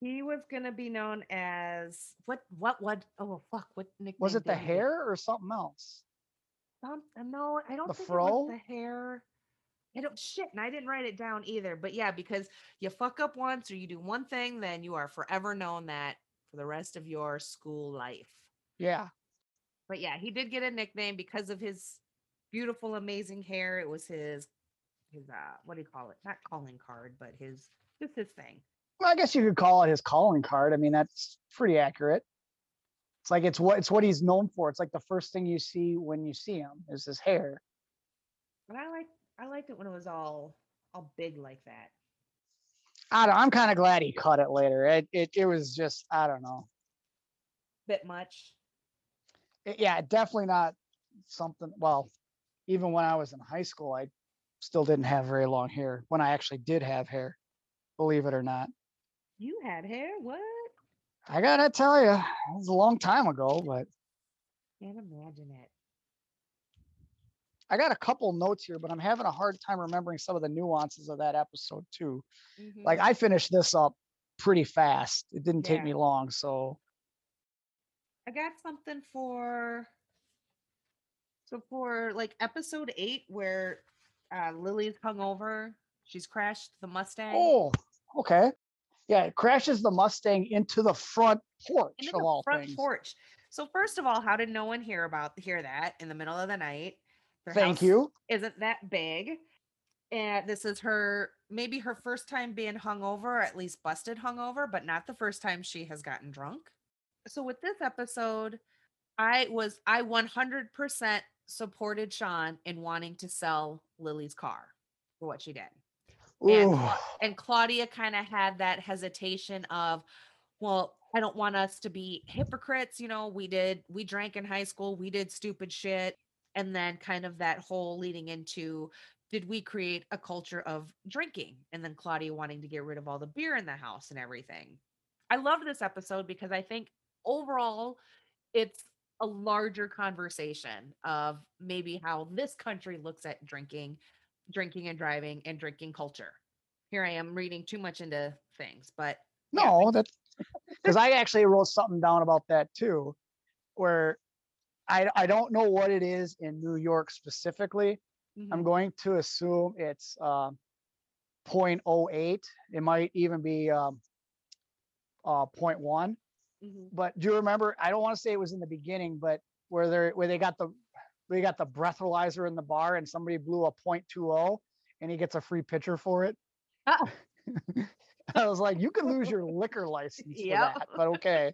He was gonna be known as what what what oh fuck what nickname was it the hair or something else? Uh, no, I don't The think it fro? was the hair. I don't shit, and I didn't write it down either. But yeah, because you fuck up once or you do one thing, then you are forever known that for the rest of your school life. Yeah, But yeah, he did get a nickname because of his beautiful, amazing hair. It was his his uh what do you call it? Not calling card, but his just his thing. well, I guess you could call it his calling card. I mean, that's pretty accurate. It's like it's what it's what he's known for. It's like the first thing you see when you see him is his hair. But I like I liked it when it was all all big like that. I don't, I'm kind of glad he cut it later. It, it it was just I don't know. Bit much. It- yeah, definitely not something. Well, even when I was in high school, I still didn't have very long hair. When I actually did have hair, believe it or not. You had hair? What? I gotta tell you, it was a long time ago, but Can't imagine it. I got a couple notes here, but I'm having a hard time remembering some of the nuances of that episode too. Like Mhm. I finished this up pretty fast. It didn't take me long, so I got something for so for like episode eight where uh Lily's hungover, she's crashed the Mustang. Oh, okay. Yeah, it crashes the Mustang into the front porch into of the all front things. porch. So first of all, how did no one hear about hear that in the middle of the night? Their Thank you. Isn't that big? And this is her maybe her first time being hungover, or at least busted hungover, but not the first time she has gotten drunk. So with this episode, I was I 100% supported Sean in wanting to sell Lily's car for what she did and, and Claudia kind of had that hesitation of, well, I don't want us to be hypocrites. You know, we did, we drank in high school, we did stupid shit. And then kind of that whole leading into, did we create a culture of drinking? And then Claudia wanting to get rid of all the beer in the house and everything. I love this episode because I think overall it's a larger conversation of maybe how this country looks at drinking drinking and driving and drinking culture. Here I am reading too much into things, but yeah, no, that's [LAUGHS] because I actually wrote something down about that too, where I I don't know what it is in New York specifically. I'm mhm, going to assume it's um 0.08. It might even be um, uh, 0.1. mhm. But do you remember? I don't want to say it was in the beginning, but where they where they got the they got the breathalyzer in the bar and somebody blew a 0.20 and he gets a free pitcher for it. Oh, [LAUGHS] I was like, you could lose your [LAUGHS] liquor license for that, but okay.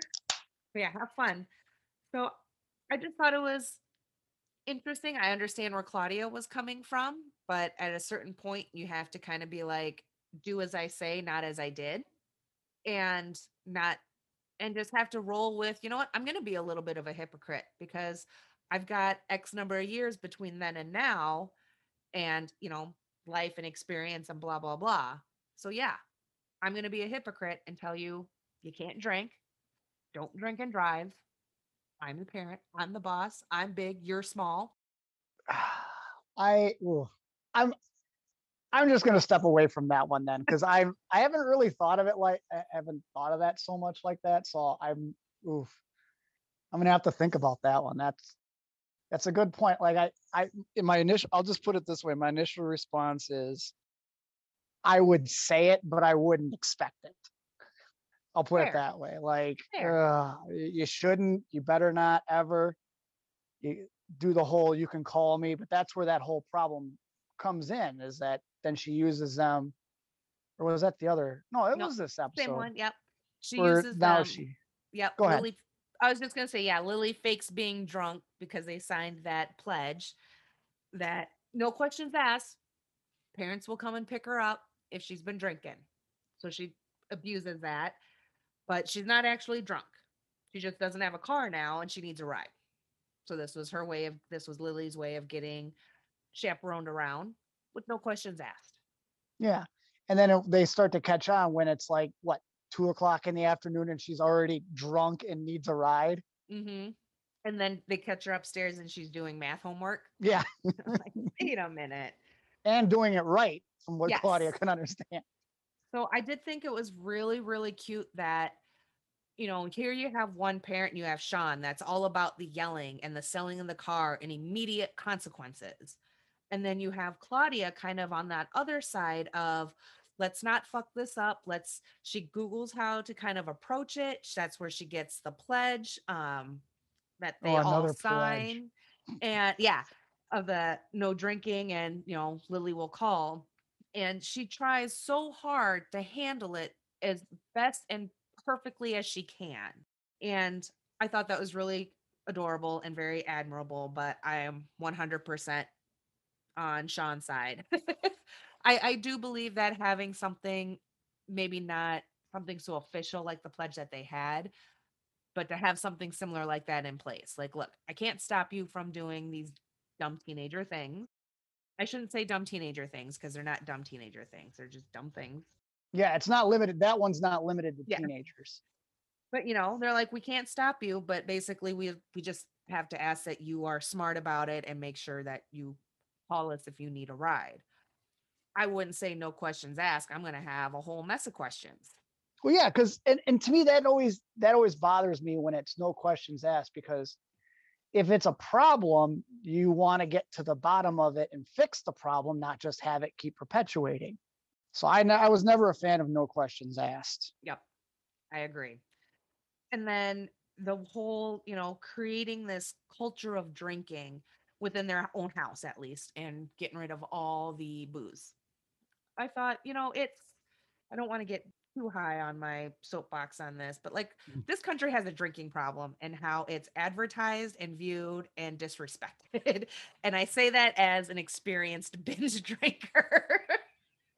[LAUGHS] yeah, have fun. So I just thought it was interesting. I understand where Claudia was coming from, but at a certain point, you have to kind of be like, do as I say, not as I did, and not, and just have to roll with, you know what, I'm going to be a little bit of a hypocrite because I've got X number of years between then and now, and, you know, life and experience and blah, blah, blah. So, yeah, I'm going to be a hypocrite and tell you, you can't drink, don't drink and drive. I'm the parent. I'm the boss. I'm big. You're small. [SIGHS] I ooh, I'm I'm just gonna step away from that one then because I've I haven't really thought of it like I haven't thought of that so much like that. So I'm oof. I'm gonna have to think about that one. That's that's a good point. Like I I in my initial I'll just put it this way. My initial response is I would say it, but I wouldn't expect it. I'll put it that way. Like uh, you shouldn't, you better not ever. You do the whole you can call me, but that's where that whole problem comes in is that then she uses them or was that the other no it No, was this episode Same one. Yep. She uses now them. she Yep. Go ahead. Lily. I was just gonna say, yeah, Lily fakes being drunk because they signed that pledge that no questions asked. Parents will come and pick her up if she's been drinking. So she abuses that, but she's not actually drunk. She just doesn't have a car now and she needs a ride. So this was her way of this was Lily's way of getting chaperoned around with no questions asked. yeah and then it, they start to catch on when it's like what two o'clock in the afternoon and she's already drunk and needs a ride Mm-hmm. And then they catch her upstairs and she's doing math homework. yeah [LAUGHS] like, wait a minute. and doing it right from what claudia can understand So I did think it was really, really cute that, you know, here you have one parent, you have Sean, that's all about the yelling and the selling in the car and immediate consequences. And then you have Claudia kind of on that other side of, let's not fuck this up. Let's, she Googles how to kind of approach it. That's where she gets the pledge um, that they Oh, all another pledge. sign. And yeah, of the no drinking and, you know, Lily will call and she tries so hard to handle it as best and perfectly as she can. And I thought that was really adorable and very admirable, but I am 100% on Sean's side. [LAUGHS] I, I do believe that having something, maybe not something so official like the pledge that they had, but to have something similar like that in place. Like, look, I can't stop you from doing these dumb teenager things. I shouldn't say dumb teenager things because they're not dumb teenager things. They're just dumb things. yeah it's not limited that one's not limited to Yeah. teenagers But you know, they're like, we can't stop you, but basically we we just have to ask that you are smart about it and make sure that you call us if you need a ride. I wouldn't say no questions asked. I'm gonna have a whole mess of questions. Well, yeah, because and, and to me that always that always bothers me when it's no questions asked because if it's a problem, you want to get to the bottom of it and fix the problem, not just have it keep perpetuating. So I I was never a fan of no questions asked. Yep. I agree. And then the whole, you know, creating this culture of drinking within their own house at least and getting rid of all the booze. I thought, you know, it's I don't want to get too high on my soapbox on this, but like Mm. this country has a drinking problem and how it's advertised and viewed and disrespected. [LAUGHS] and I say that as an experienced [LAUGHS] binge drinker,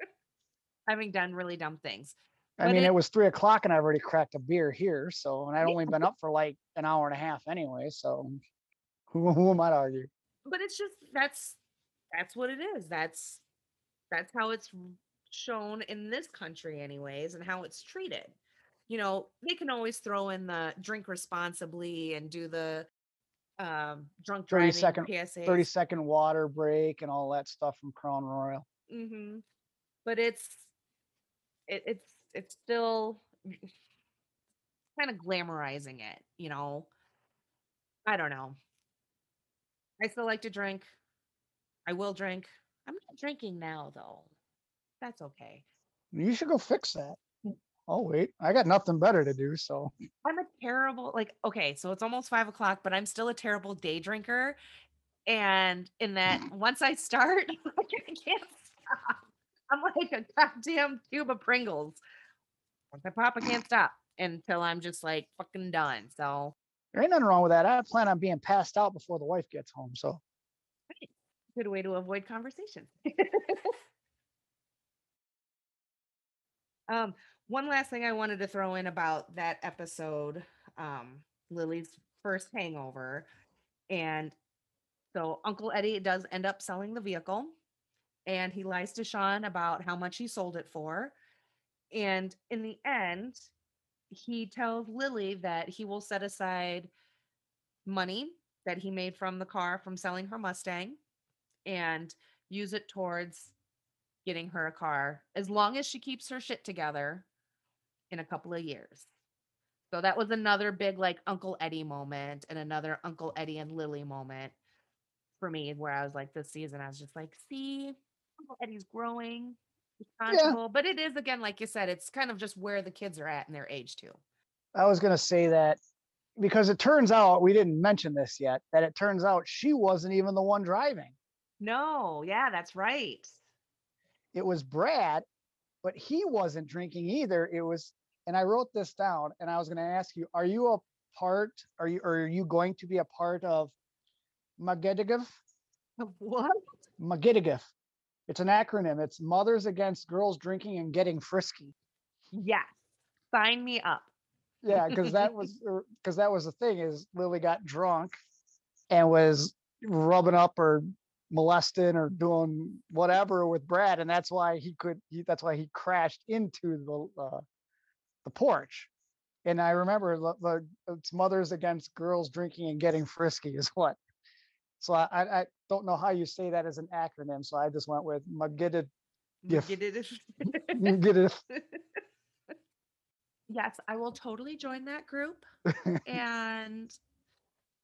[LAUGHS] having done really dumb things. I But mean, it- it was three o'clock and I've already cracked a beer here, so and I'd only been up for like an hour and a half anyway. So who, who am I to argue? But it's just that's that's what it is that's that's how it's shown in this country anyways and how it's treated you know they can always throw in the drink responsibly and do the um drunk 30 driving second- PSAs. 30 second water break and all that stuff from Crown Royal. Mm-hmm. but it's it, it's it's still kind of glamorizing it you know i don't know i still like to drink. I will drink. I'm not drinking now though. That's okay. You should go fix that. Oh wait, I got nothing better to do. So. I'm a terrible like okay so it's almost five o'clock but i'm still a terrible day drinker and in that [CLEARS THROAT] once i start [LAUGHS] i can't stop. I'm like a goddamn tube of pringles. Once i pop i can't stop until i'm just like fucking done so there ain't nothing wrong with that. I plan on being passed out before the wife gets home. So good way to avoid conversation um one last thing i wanted to throw in about that episode um lily's first hangover and so uncle eddie does end up selling the vehicle and he lies to sean about how much he sold it for and in the end he tells lily that he will set aside money that he made from the car from selling her mustang and use it towards getting her a car as long as she keeps her shit together in a couple of years. So that was another big like Uncle Eddie moment and another Uncle Eddie and Lily moment for me where I was like this season I was just like, see, Uncle Eddie's growing, responsible, but it is again like you said, it's kind of just where the kids are at in their age too. I was gonna say that because it turns out we didn't mention this yet. That it turns out she wasn't even the one driving. No, yeah, that's right. It was Brad, but he wasn't drinking either. It was, and I wrote this down, and I was gonna ask you: Are you a part? Are you? Or are you going to be a part of Magedigiv? [LAUGHS] What? Magedigiv. It's an acronym. It's Mothers Against Girls Drinking and Getting Frisky. Yes. Sign me up. Yeah, because that [LAUGHS] was because that was the thing is Lily got drunk and was rubbing up or molesting or doing whatever with Brad, and that's why he could. He, that's why he crashed into the uh, the porch. And I remember the, the it's mothers against girls drinking and getting frisky is what. So I, I I don't know how you say that as an acronym. So I just went with Magidid. Gif. Get it? [LAUGHS] [LAUGHS] Yes, I will totally join that group [LAUGHS] and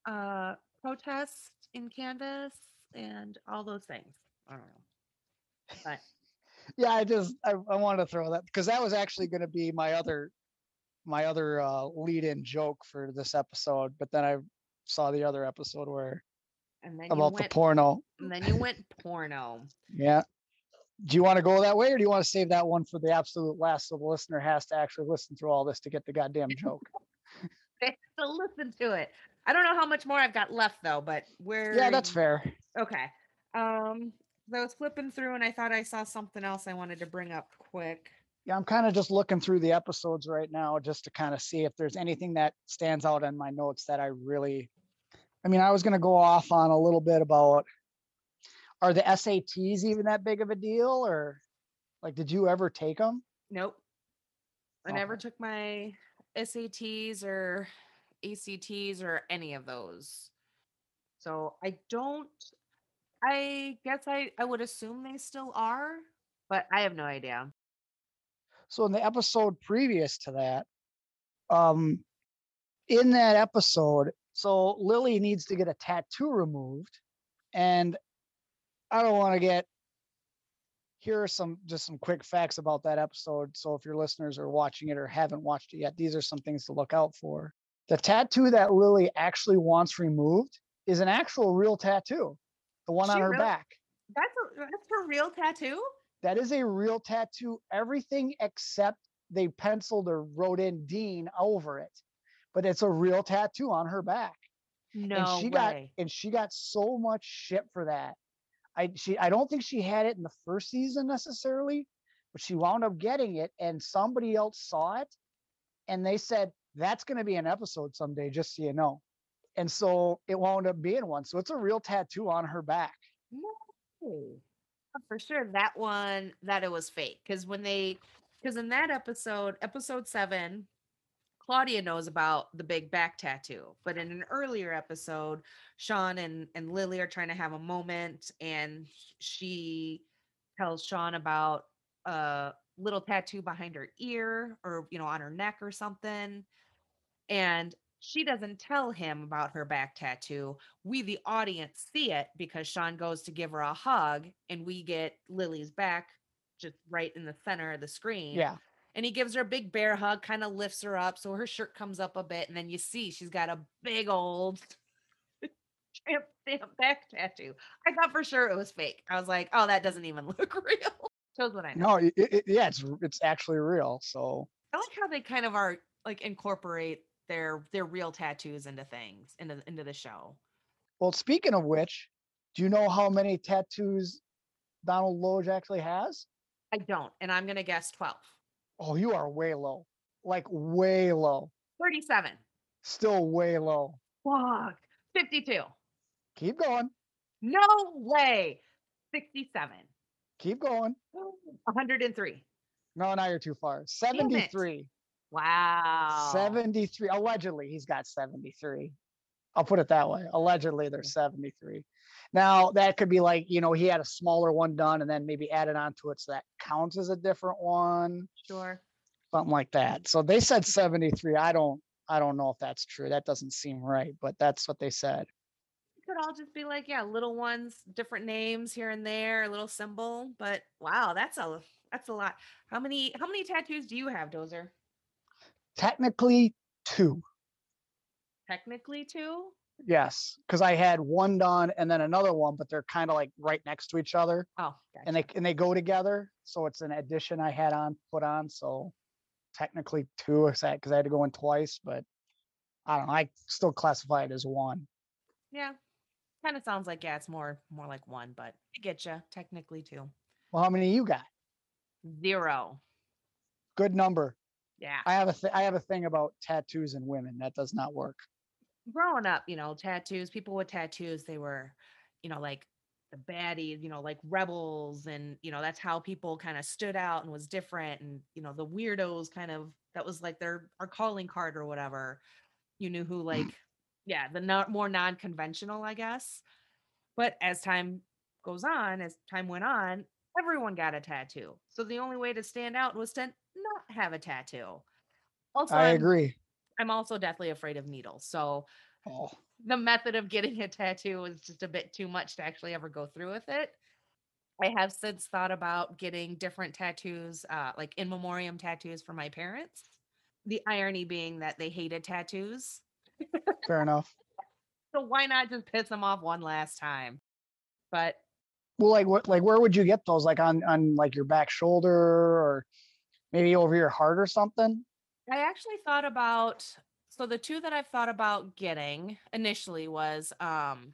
uh protest in Canvas and all those things. I don't know. But yeah i just i, I wanted to throw that because that was actually going to be my other my other uh lead in joke for this episode but then i saw the other episode where and then you about the went porno and then you went porno. yeah do you want to go that way or do you want to save that one for the absolute last so the listener has to actually listen through all this to get the goddamn joke [LAUGHS] They have to listen to it. I don't know how much more I've got left though, but we're yeah that's fair Okay. Um, I was flipping through and I thought I saw something else I wanted to bring up quick. yeah i'm kind of just looking through the episodes right now just to kind of see if there's anything that stands out in my notes that i really i mean i was going to go off on a little bit about are the sats even that big of a deal or like did you ever take them Nope. I never took my SATs or ACTs or any of those. So I don't I guess I I would assume they still are, but I have no idea. So in the episode previous to that, um, in that episode, so Lily needs to get a tattoo removed, and I don't want to get. Here are some just some quick facts about that episode. So if your listeners are watching it or haven't watched it yet, these are some things to look out for. The tattoo that Lily actually wants removed is an actual real tattoo, the one She on her really- back. That's a, that's her real tattoo. That is a real tattoo. Everything except they penciled or wrote in Dean over it, but it's a real tattoo on her back. No and she way. got and she got so much shit for that. I she I don't think she had it in the first season necessarily, but she wound up getting it, and somebody else saw it, and they said that's going to be an episode someday, just so you know. And so it wound up being one. So it's a real tattoo on her back. No. Uh, For sure that one that it was fake because when they because in that episode, episode seven, Claudia knows about the big back tattoo, but in an earlier episode, Sean and and Lily are trying to have a moment, and she tells Sean about a little tattoo behind her ear or you know on her neck or something, and she doesn't tell him about her back tattoo. We, the audience, see it because Sean goes to give her a hug, and we get Lily's back just right in the center of the screen. Yeah. And he gives her a big bear hug, kind of lifts her up so her shirt comes up a bit. And then you see she's got a big old [LAUGHS] tramp stamp back tattoo. I thought for sure it was fake. I was like, oh, that doesn't even [LAUGHS] look real. Shows what I know. No, it, it, yeah, it's it's actually real. So I like how they kind of are like incorporate their their real tattoos into things into into the show. Well, speaking of which, do you know how many tattoos Donal Logue actually has? I don't, and I'm gonna guess 12. Oh, you are way low. Like way low. 37. Still way low. Fuck. 52. Keep going. No way. 67. Keep going. 103. No, now you're too far. 73. Wow. 73. Allegedly, he's got 73. I'll put it that way. Allegedly, there's 73. Now, that could be like, you know, he had a smaller one done and then maybe added onto it so that counts as a different one. Sure. something like that. So they said 73. I don't I don't know if that's true. That doesn't seem right, but that's what they said. It could all just be like, yeah, little ones, different names here and there, a little symbol. But wow, that's a that's a lot. How many how many tattoos do you have, Dozer? Technically 2. Technically two? Yes, cuz I had one done and then another one, but they're kind of like right next to each other Oh, and they and they go together. So it's an addition I had on put on, so technically 2 cuz I had to go in twice, but I don't know. I still classify it as one. yeah. Kind of sounds like yeah, it's more more like one, but I get you. Technically two. Well, how many you got? Zero. Good number. Yeah. I have a th- I have a thing about tattoos and women. That does not work. Growing up, you know, tattoos, people with tattoos, they were, you know, like the baddies, you know, like rebels. And, you know, that's how people kind of stood out and was different. And, you know, the weirdos kind of, that was like their, our calling card or whatever. You knew who, mm-hmm. like, yeah, the no, more non conventional, I guess. But as time goes on, as time went on, everyone got a tattoo. So the only way to stand out was to not have a tattoo. Also, I I'm- agree. I'm also deathly afraid of needles. So Oh. the method of getting a tattoo was just a bit too much to actually ever go through with it. I have since thought about getting different tattoos, uh, like in memoriam tattoos for my parents. The irony being that they hated tattoos. Fair enough. [LAUGHS] So why not just piss them off one last time? But Well, like what, like where would you get those? Like on on like your back shoulder or maybe over your heart or something? I actually thought about so the two that I've thought about getting initially was um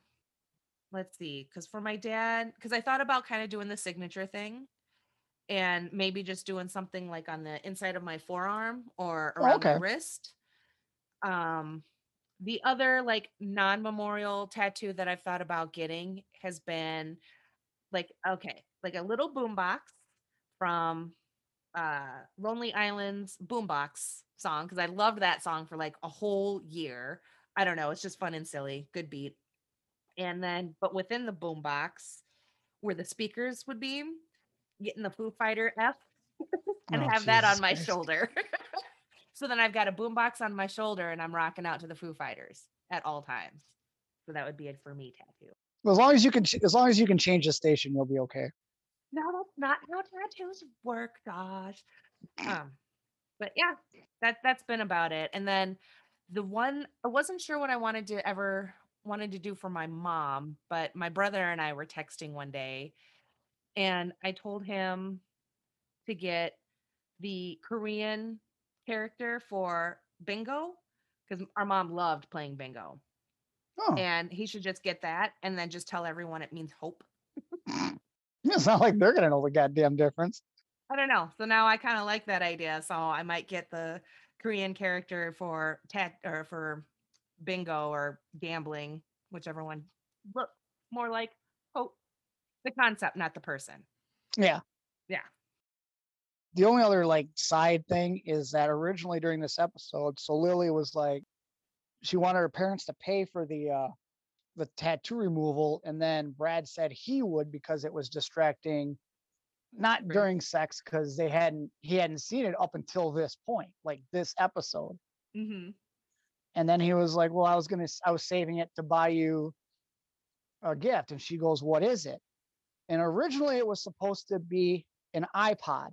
let's see cuz for my dad cuz I thought about kind of doing the signature thing and maybe just doing something like on the inside of my forearm or Oh, around my wrist. Um the other like non-memorial tattoo that I've thought about getting has been like okay, like a little boombox from uh Lonely Island's Boombox song because I loved that song for like a whole year. I don't know, it's just fun and silly, good beat. And then, but within the boombox, where the speakers would be, getting the Foo Fighter F [LAUGHS] and Oh, have that on my Christ. shoulder. [LAUGHS] so then I've got a boombox on my shoulder and I'm rocking out to the Foo Fighters at all times. So that would be it for me tattoo. As long as you can, as long as you can change the station, you'll be okay. No, that's not how tattoos work, Josh. Um, but yeah, that that's been about it. And then the one I wasn't sure what I wanted to ever wanted to do for my mom, but my brother and I were texting one day, and I told him to get the Korean character for bingo because our mom loved playing bingo, Oh, and he should just get that and then just tell everyone it means hope. [LAUGHS] [LAUGHS] it's not like they're gonna know the goddamn difference. I don't know. So now I kind of like that idea. So I might get the Korean character for tat or for bingo or gambling, whichever one look more like hope. The concept, not the person. Yeah. Yeah. The only other like side thing is that originally during this episode, so Lily was like, she wanted her parents to pay for the uh the tattoo removal, and then Brad said he would because it was distracting, not Right. during sex because they hadn't he hadn't seen it up until this point, like this episode. Mm-hmm. And then he was like, "Well, I was gonna, I was saving it to buy you a gift." And she goes, "What is it?" And originally, it was supposed to be an iPod,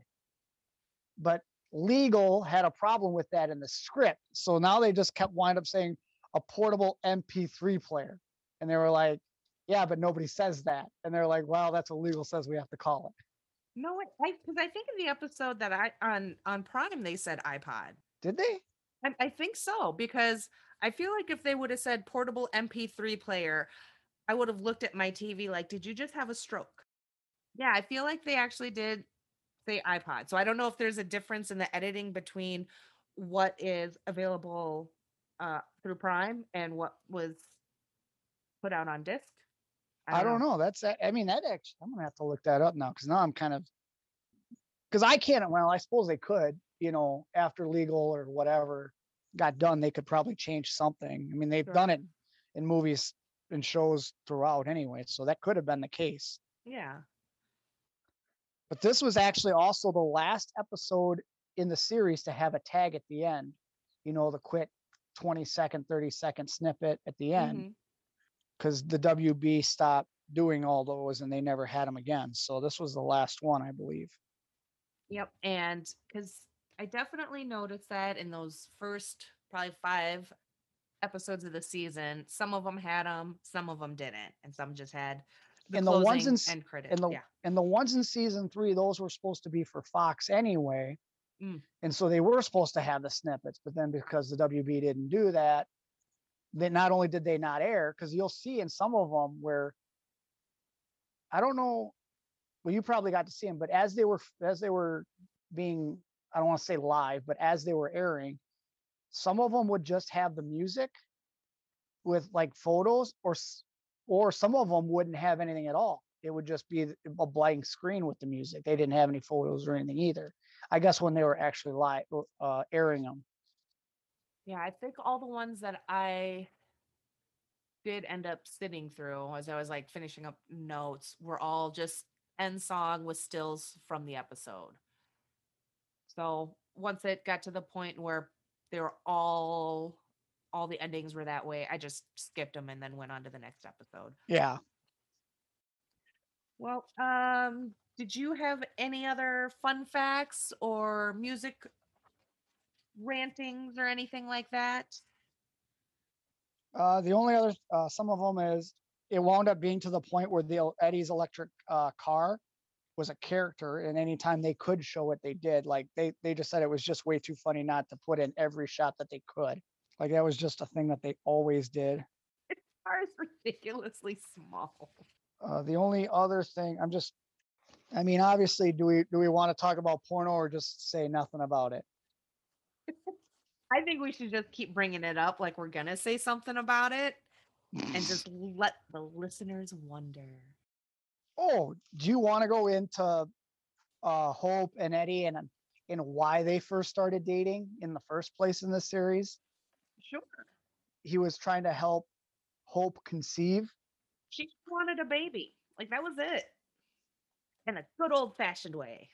but legal had a problem with that in the script. So now they just kept wind up saying a portable MP3 player, and they were like, "Yeah, but nobody says that." And they're like, "Well, that's what legal says we have to call it." No, I because I think in the episode that I on on Prime they said iPod. Did they? I, I think so because I feel like if they would have said portable MP3 player, I would have looked at my TV like, did you just have a stroke? Yeah, I feel like they actually did say iPod. So I don't know if there's a difference in the editing between what is available uh, through Prime and what was put out on disc. I don't know. That's I mean that actually I'm gonna have to look that up now because now I'm kind of because I can't. Well, I suppose they could. You know, after legal or whatever got done, they could probably change something. I mean, they've Sure. done it in movies and shows throughout anyway, so that could have been the case. Yeah. But this was actually also the last episode in the series to have a tag at the end. You know, the quick 20 second, 30 second snippet at the end. Mhm. Because the WB stopped doing all those and they never had them again. So this was the last one, I believe. Yep. And because I definitely noticed that in those first probably five episodes of the season, some of them had them, some of them didn't, and some just had the And the ones in end credit. And the yeah. and the ones in season three, those were supposed to be for Fox anyway. Mm. And so they were supposed to have the snippets, but then because the WB didn't do that, then not only did they not air, because you'll see in some of them where I don't know, well, you probably got to see them, but as they were as they were being, I don't want to say live, but as they were airing, some of them would just have the music with like photos or or some of them wouldn't have anything at all. It would just be a blank screen with the music. They didn't have any photos or anything either. I guess when they were actually live uh airing them Yeah, I think all the ones that I did end up sitting through as I was like finishing up notes were all just end song with stills from the episode. So once it got to the point where they were all all the endings were that way, I just skipped them and then went on to the next episode. yeah Well, um, did you have any other fun facts or music rantings or anything like that? uh the only other uh some of them is it wound up being to the point where the eddie's electric uh car was a character and anytime they could show it they did like they they just said it was just way too funny not to put in every shot that they could like that was just a thing that they always did [LAUGHS] The Car is ridiculously small. Uh, the only other thing I'm just, I mean, obviously, do we do we want to talk about porno or just say nothing about it? I think we should just keep bringing it up like we're gonna say something about it and just [LAUGHS] let the listeners wonder. oh, do you want to go into uh, Hope and Eddie and and why they first started dating in the first place in this series? Sure. He was trying to help Hope conceive. She wanted a baby. Like that was it. In a good old fashioned way.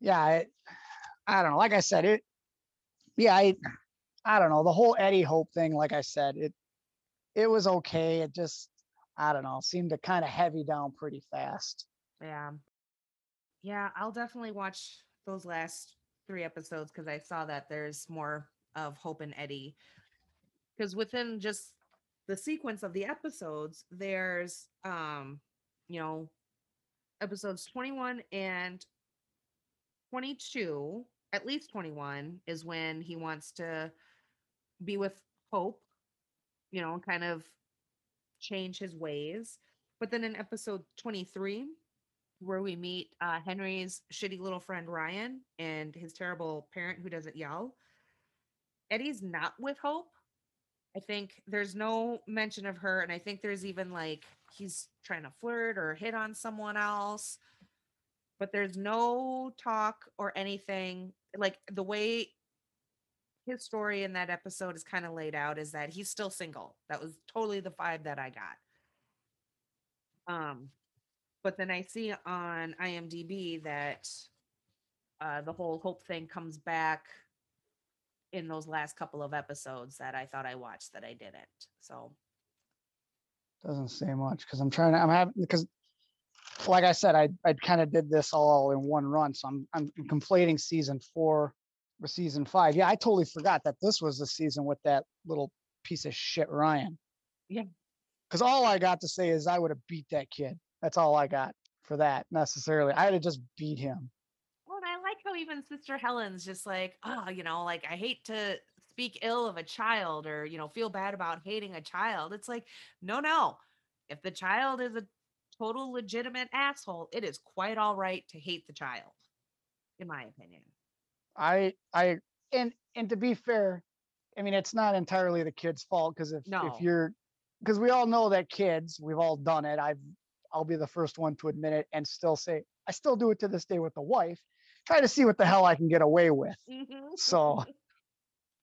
yeah, I, I don't know. Like I said, it. Yeah, I, I don't know the whole Eddie Hope thing. Like I said, it, it was okay. It just, I don't know, seemed to kind of heavy down pretty fast. Yeah. Yeah, I'll definitely watch those last three episodes because I saw that there's more of Hope and Eddie. Because within just the sequence of the episodes, there's um, you know, episodes 21 and 22, at least 21, is when he wants to be with Hope, you know, kind of change his ways. But then in episode 23, where we meet uh, Henry's shitty little friend Ryan and his terrible parent who doesn't yell, Eddie's not with Hope. I think there's no mention of her. And I think there's even like he's trying to flirt or hit on someone else but there's no talk or anything like the way his story in that episode is kind of laid out is that he's still single. That was totally the vibe that I got. Um, but then I see on IMDb that uh, the whole hope thing comes back in those last couple of episodes that I thought I watched that I didn't. So doesn't say much because I'm trying to. I'm having because like I said, I I kind of did this all in one run, so I'm I'm conflating season four with season five. Yeah, I totally forgot that this was the season with that little piece of shit Ryan. Yeah. Because all I got to say is I would have beat that kid. That's all I got for that necessarily. I would have just beat him. Well, and I like how even Sister Helen's just like, oh, you know, like I hate to speak ill of a child or you know feel bad about hating a child. It's like, no, no. If the child is a total legitimate asshole, it is quite all right to hate the child, in my opinion. I I and and to be fair, I mean it's not entirely the kid's fault because if No. if you're because we all know that kids, we've all done it. I've I'll be the first one to admit it and still say I still do it to this day with the wife. Try to see what the hell I can get away with. Mm-hmm. So [LAUGHS]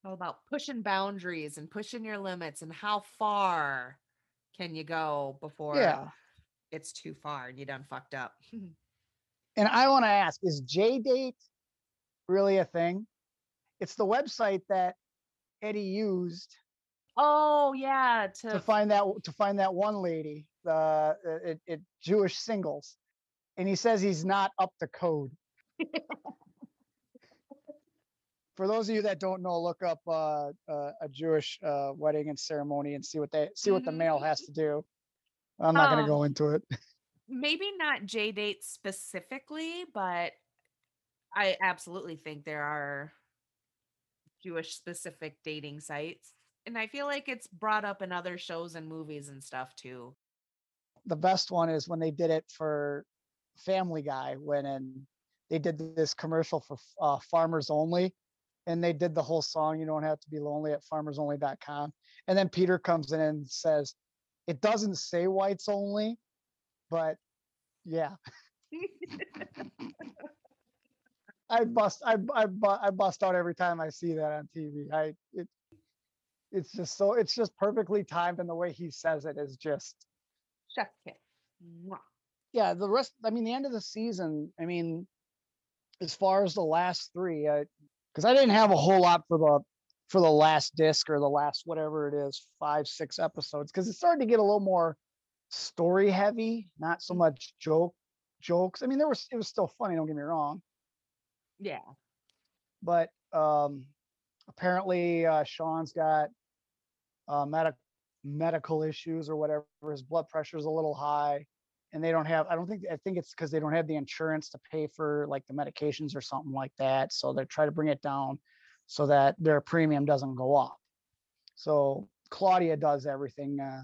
all about pushing boundaries and pushing your limits and how far can you go before yeah. It's too far and you done fucked up. [LAUGHS] And I want to ask, is JDate really a thing? It's the website that Eddie used oh yeah, to, to find that to find that one lady, the it, it Jewish singles, and he says he's not up to code. [LAUGHS] For those of you that don't know, look up uh, uh, a Jewish uh, wedding and ceremony and see what they see what the male has to do. I'm not going Um, to go into it. maybe not JDate specifically, but I absolutely think there are Jewish specific dating sites. And I feel like it's brought up in other shows and movies and stuff too. the best one is when they did it for Family Guy when and they did this commercial for uh, Farmers Only, and they did the whole song "You Don't Have to Be Lonely" at FarmersOnly.com, and then Peter comes in and says, "It doesn't say whites only, but yeah." [LAUGHS] I bust I I I bust out every time I see that on TV. I it it's just so it's just perfectly timed and the way he says it is just Chef kiss. Yeah, the rest. I mean, the end of the season. I mean, as far as the last three, I because I, didn't have a whole lot for the for the last disc or the last whatever it is, five six episodes, because it started to get a little more story heavy, not so much joke jokes. I mean, there was it was still funny. Don't get me wrong, Yeah. but um, apparently uh, Sean's got uh, medic medical issues or whatever. His blood pressure is a little high, and they don't have. I don't think. I think it's because they don't have the insurance to pay for like the medications or something like that. So they try to bring it down so that their premium doesn't go up. So Claudia does everything, uh,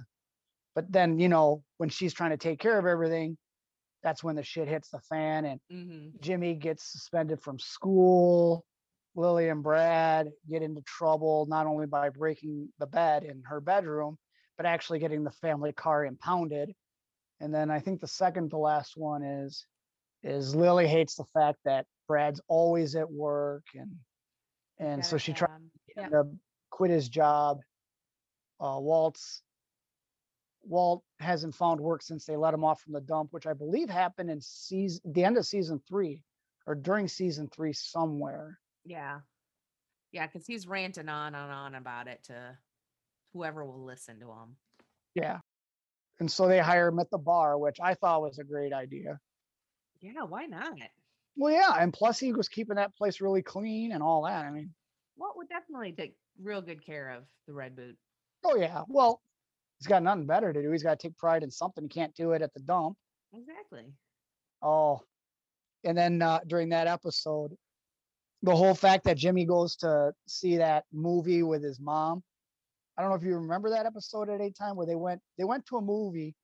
but then you know when she's trying to take care of everything, that's when the shit hits the fan and hmm Jimmy gets suspended from school. Lily and Brad get into trouble not only by breaking the bed in her bedroom, but actually getting the family car impounded. And then I think the second to last one is is Lily hates the fact that Brad's always at work and and so she tried Yep. to quit his job. Uh, Walt's Walt hasn't found work since they let him off from the dump, which I believe happened in season the end of season three or during season three somewhere. Yeah. Yeah, because he's ranting on and on about it to whoever will listen to him. Yeah. And so they hire him at the bar, which I thought was a great idea. Yeah, why not? Well, yeah, and plus he was keeping that place really clean and all that. I mean, What would definitely take real good care of the Red Boot. oh yeah. Well, he's got nothing better to do. He's got to take pride in something. He can't do it at the dump. Exactly. Oh, and then uh, during that episode, the whole fact that Jimmy goes to see that movie with his mom. I don't know if you remember that episode at a time where they went they went to a movie,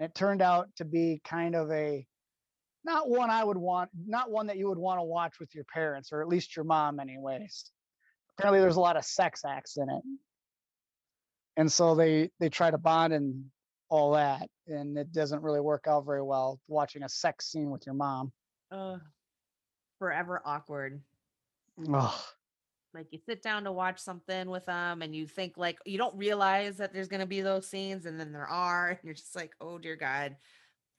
and it turned out to be kind of a not one I would want, not one that you would want to watch with your parents or at least your mom, anyways. Apparently, there's a lot of sex acts in it, and so they they try to bond and all that, and it doesn't really work out very well watching a sex scene with your mom. Uh, forever awkward. Ugh. Like you sit down to watch something with them and you think like you don't realize that there's gonna be those scenes and then there are and you're just like, oh dear God,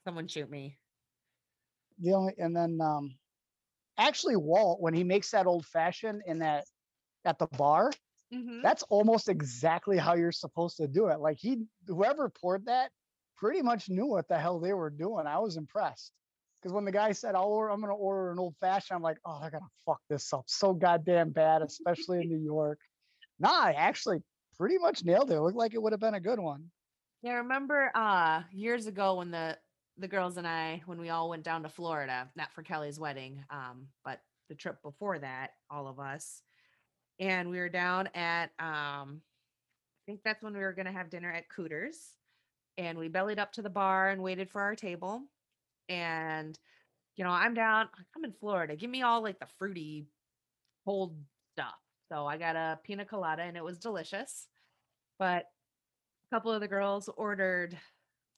someone shoot me. The only and then um actually Walt when he makes that old fashioned in that at the bar, Mhm. that's almost exactly how you're supposed to do it. Like he whoever poured that pretty much knew what the hell they were doing. I was impressed. Because when the guy said, I'll order, I'm gonna order an old fashioned, I'm like, oh, they're gonna fuck this up so goddamn bad, especially in [LAUGHS] New York. Nah, I actually pretty much nailed it. It looked like it would have been a good one. Yeah, remember uh years ago when the the girls and I when we all went down to Florida, not for Kelly's wedding, um, but the trip before that, all of us. And we were down at um I think that's when we were gonna have dinner at Cooters. And we bellied up to the bar and waited for our table. And you know, I'm down, I'm in Florida. Give me all like the fruity cold stuff. So I got a pina colada and it was delicious. But a couple of the girls ordered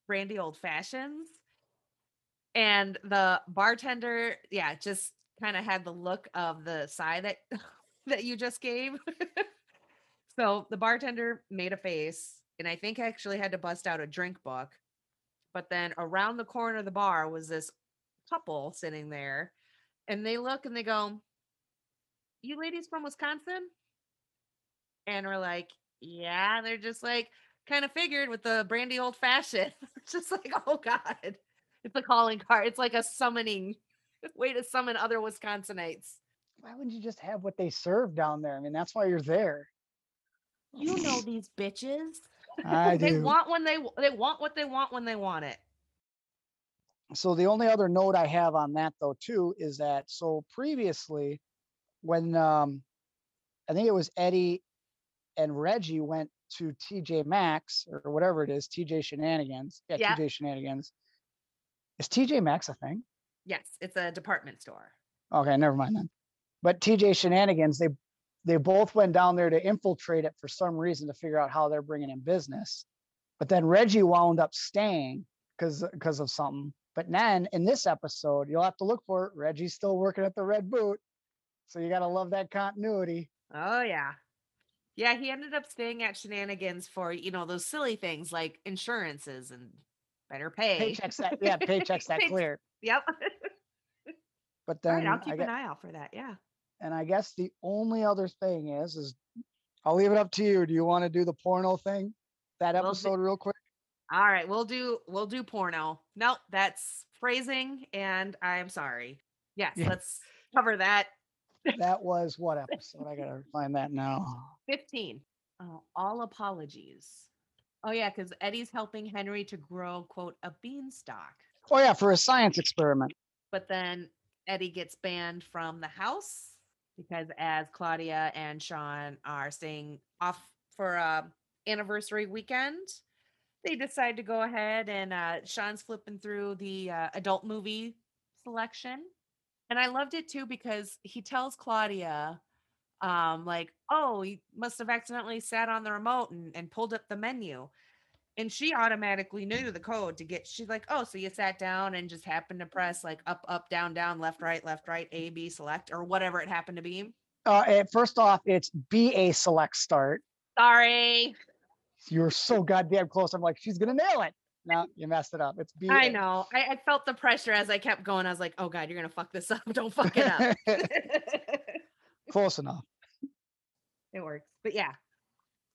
brandy old fashions and the bartender yeah just kind of had the look of the sigh that [LAUGHS] that you just gave so the bartender made a face and i think I actually had to bust out a drink book but then around the corner of the bar was this couple sitting there and they look and they go you ladies from wisconsin and we're like yeah they're just like kind of figured with the brandy old fashioned. [LAUGHS] Just like, oh God. It's a calling card. It's like a summoning [LAUGHS] way to summon other Wisconsinites. Why wouldn't you just have what they serve down there? I mean, that's why you're there. You know these bitches. I [LAUGHS] they do. want when they they want what they want when they want it. So the only other note I have on that though too is that so previously when um I think it was Eddie and Reggie went to TJ Maxx or whatever it is, TJ Shenanigans. Yeah, Yeah. TJ Shenanigans. Is TJ Maxx a thing? Yes, it's a department store. Okay, never mind then. But TJ Shenanigans, they they both went down there to infiltrate it for some reason to figure out how they're bringing in business. But then Reggie wound up staying because because of something. But then in this episode, you'll have to look for it. Reggie's still working at the Red Boot, so you gotta love that continuity. Oh yeah. Yeah, he ended up staying at shenanigans for, you know, those silly things like insurances and better pay. Paychecks that yeah, [LAUGHS] paychecks that clear. Yep. But then right, I'll keep gue- an eye out for that. Yeah. and I guess the only other thing is is I'll leave it up to you. Do you want to do the porno thing? That We'll do- episode real quick? All right, we'll do we'll do porno. Nope, that's phrasing and I'm sorry. Yes, Yeah. let's cover that. That was what [LAUGHS] episode? I gotta find that now. 15. Oh, all apologies. Oh yeah, because Eddie's helping Henry to grow, quote, a beanstalk. Oh yeah, for a science experiment. But then Eddie gets banned from the house because as Claudia and Sean are staying off for a anniversary weekend, they decide to go ahead and uh, Sean's flipping through the uh, adult movie selection. And I loved it too because he tells Claudia, um, like, oh, he must have accidentally sat on the remote and, and pulled up the menu. And she automatically knew the code to get, she's like, oh, so you sat down and just happened to press like up, up, down, down, left, right, left, right, A, B, select, or whatever it happened to be. Uh, first off, it's BA select start. Sorry. You're so goddamn close. I'm like, she's gonna nail it. no, you messed it up. It's B. I know. I, I felt the pressure as I kept going. I was like, oh God, you're gonna fuck this up. [LAUGHS] Don't fuck it up. [LAUGHS] Close enough. It works. But yeah.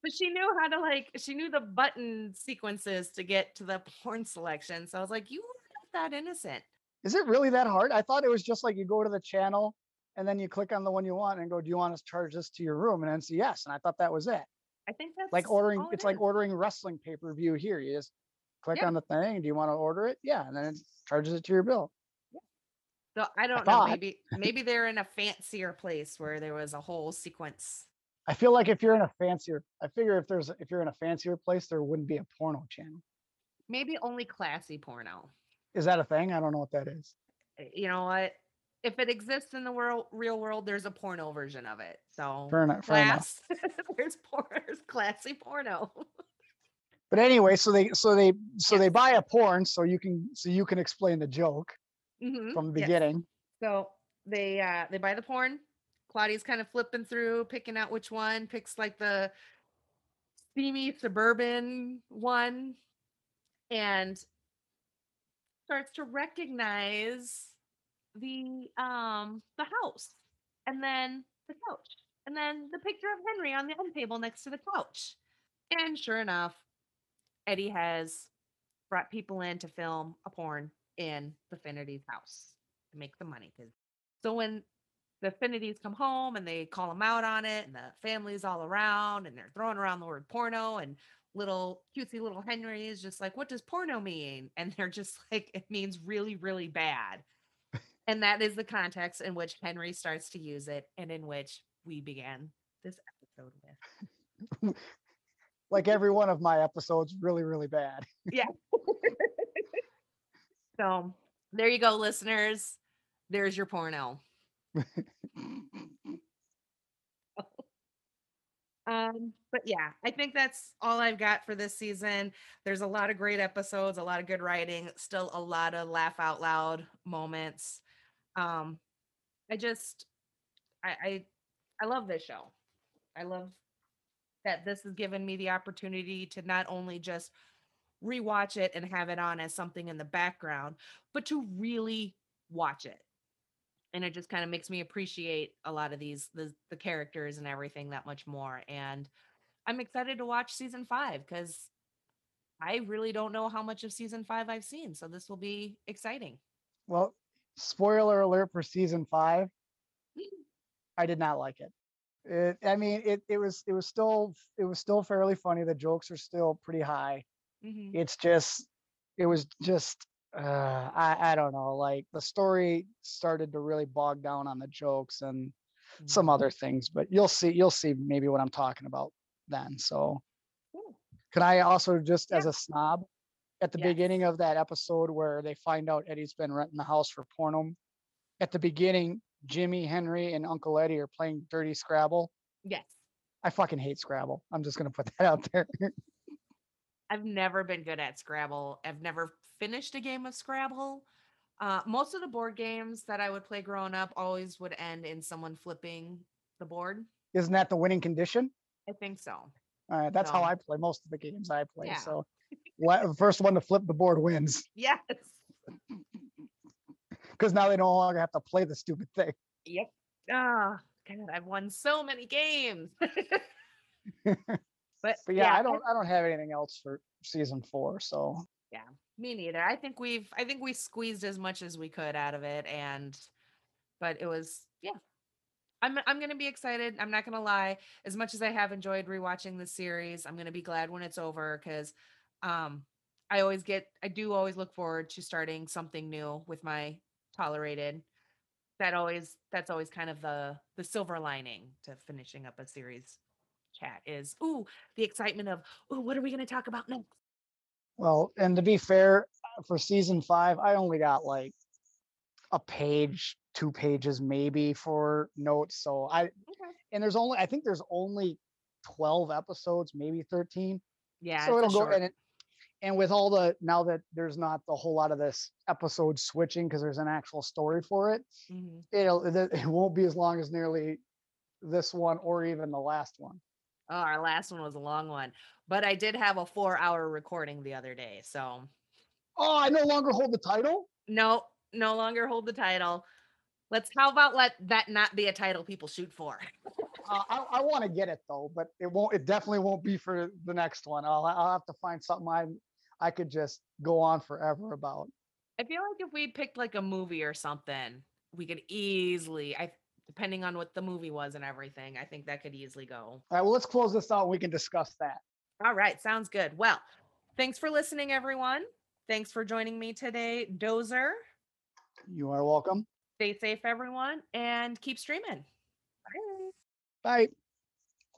But she knew how to like she knew the button sequences to get to the porn selection. So I was like, you are not that innocent. Is it really that hard? I thought it was just like you go to the channel and then you click on the one you want and go, do you want to charge this to your room? And then say yes. And I thought that was it. I think that's Like ordering, it it's like ordering wrestling pay per view here. You just click Yeah. on the thing. Do you want to order it? Yeah. And then it charges it to your bill. So I don't know. Maybe maybe they're in a fancier place where there was a whole sequence. I feel like if you're in a fancier, I figure if there's, if you're in a fancier place, there wouldn't be a porno channel. Maybe only classy porno. Is that a thing? I don't know what that is. Uh, You know what? If it exists in the world, real world, there's a porno version of it. So Fair enough. Fair enough. class, [LAUGHS] there's porn, there's classy porno. [LAUGHS] But anyway, so they, so they, so Yeah. they buy a porn so you can, so you can explain the joke Mhm, from the yes. beginning. So they uh they buy the porn. Claudia's kind of flipping through, picking out which one, picks like the steamy suburban one and starts to recognize the um the house and then the couch and then the picture of Henry on the end table next to the couch. And sure enough, Eddie has brought people in to film a porn in the Finnerty's house to make the money. So when the Finnertys come home and they call them out on it, and the family's all around and they're throwing around the word porno, and little cutesy little Henry is just like, What does porno mean? And they're just [LAUGHS] like, It means really, really bad. and that is the context in which Henry starts to use it and in which we began this episode with. [LAUGHS] Like every one of my episodes, really, really bad. Yeah. [LAUGHS] So there you go, listeners. There's your porno. [LAUGHS] Um, but yeah, I think that's all I've got for this season. There's a lot of great episodes, a lot of good writing, still a lot of laugh out loud moments. Um, I just I I, I love this show. I love that this has given me the opportunity to not only just rewatch it and have it on as something in the background, but to really watch it and it just kind of makes me appreciate a lot of these the, the characters and everything that much more and i'm excited to watch season five because i really don't know how much of season five i've seen so this will be exciting Well, spoiler alert for season five. I did not like it. It, I mean, it, it was, it was still, it was still fairly funny. The jokes are still pretty high. Mhm. It's just, it was just, uh, I, I don't know. Like the story started to really bog down on the jokes and some Mhm. other things, but you'll see, you'll see maybe what I'm talking about then. So Cool. could I also just as a snob at the Yes. beginning of that episode where they find out Eddie's been renting the house for porno, at the beginning, Jimmy, Henry, and Uncle Eddie are playing dirty Scrabble. yes I fucking hate Scrabble. I'm just gonna put that out there. i've never been good at scrabble i've never finished a game of scrabble uh, most of the board games that i would play growing up always would end in someone flipping the board Isn't that the winning condition? i think so All right, that's how I play most of the games I play. Yeah. So [LAUGHS] first one to flip the board wins yes [LAUGHS] because now they no longer have to play the stupid thing. Yep. Ah, God, I've won so many games. [LAUGHS] but, But yeah, I don't I don't have anything else for season four. So me neither. I think we've I think we squeezed as much as we could out of it and but it was yeah. I'm I'm going to be excited. I'm not going to lie. As much as I have enjoyed rewatching the series, I'm going to be glad when it's over cuz um I always get I do always look forward to starting something new with my tolerated. That always that's always kind of the the silver lining to finishing up a series chat is ooh the excitement of ooh what are we going to talk about next? Well, and to be fair, for season five, I only got like a page, two pages maybe for notes. So I Okay. and there's only I think there's only 12 episodes, maybe 13. Yeah, so it'll go short- and it and with all the now that there's not the whole lot of this episode switching because there's an actual story for it Mhm. it'll it [LAUGHS] it won't be as long as nearly this one or even the last one Oh, our last one was a long one, but I did have a four hour recording the other day. So Oh, I no longer hold the title. no, no longer hold the title. Let's how about let that not be a title people shoot for? Uh, I, I want to get it though, but it won't. It definitely won't be for the next one. I'll I'll have to find something I I could just go on forever about. I feel like if we picked like a movie or something, we could easily I depending on what the movie was and everything, I think that could easily go. All right, well, let's close this out. We can discuss that. All right, sounds good. Well, thanks for listening, everyone. Thanks for joining me today, Dozer. You are welcome. Stay safe, everyone, and keep streaming. Bye. Bye.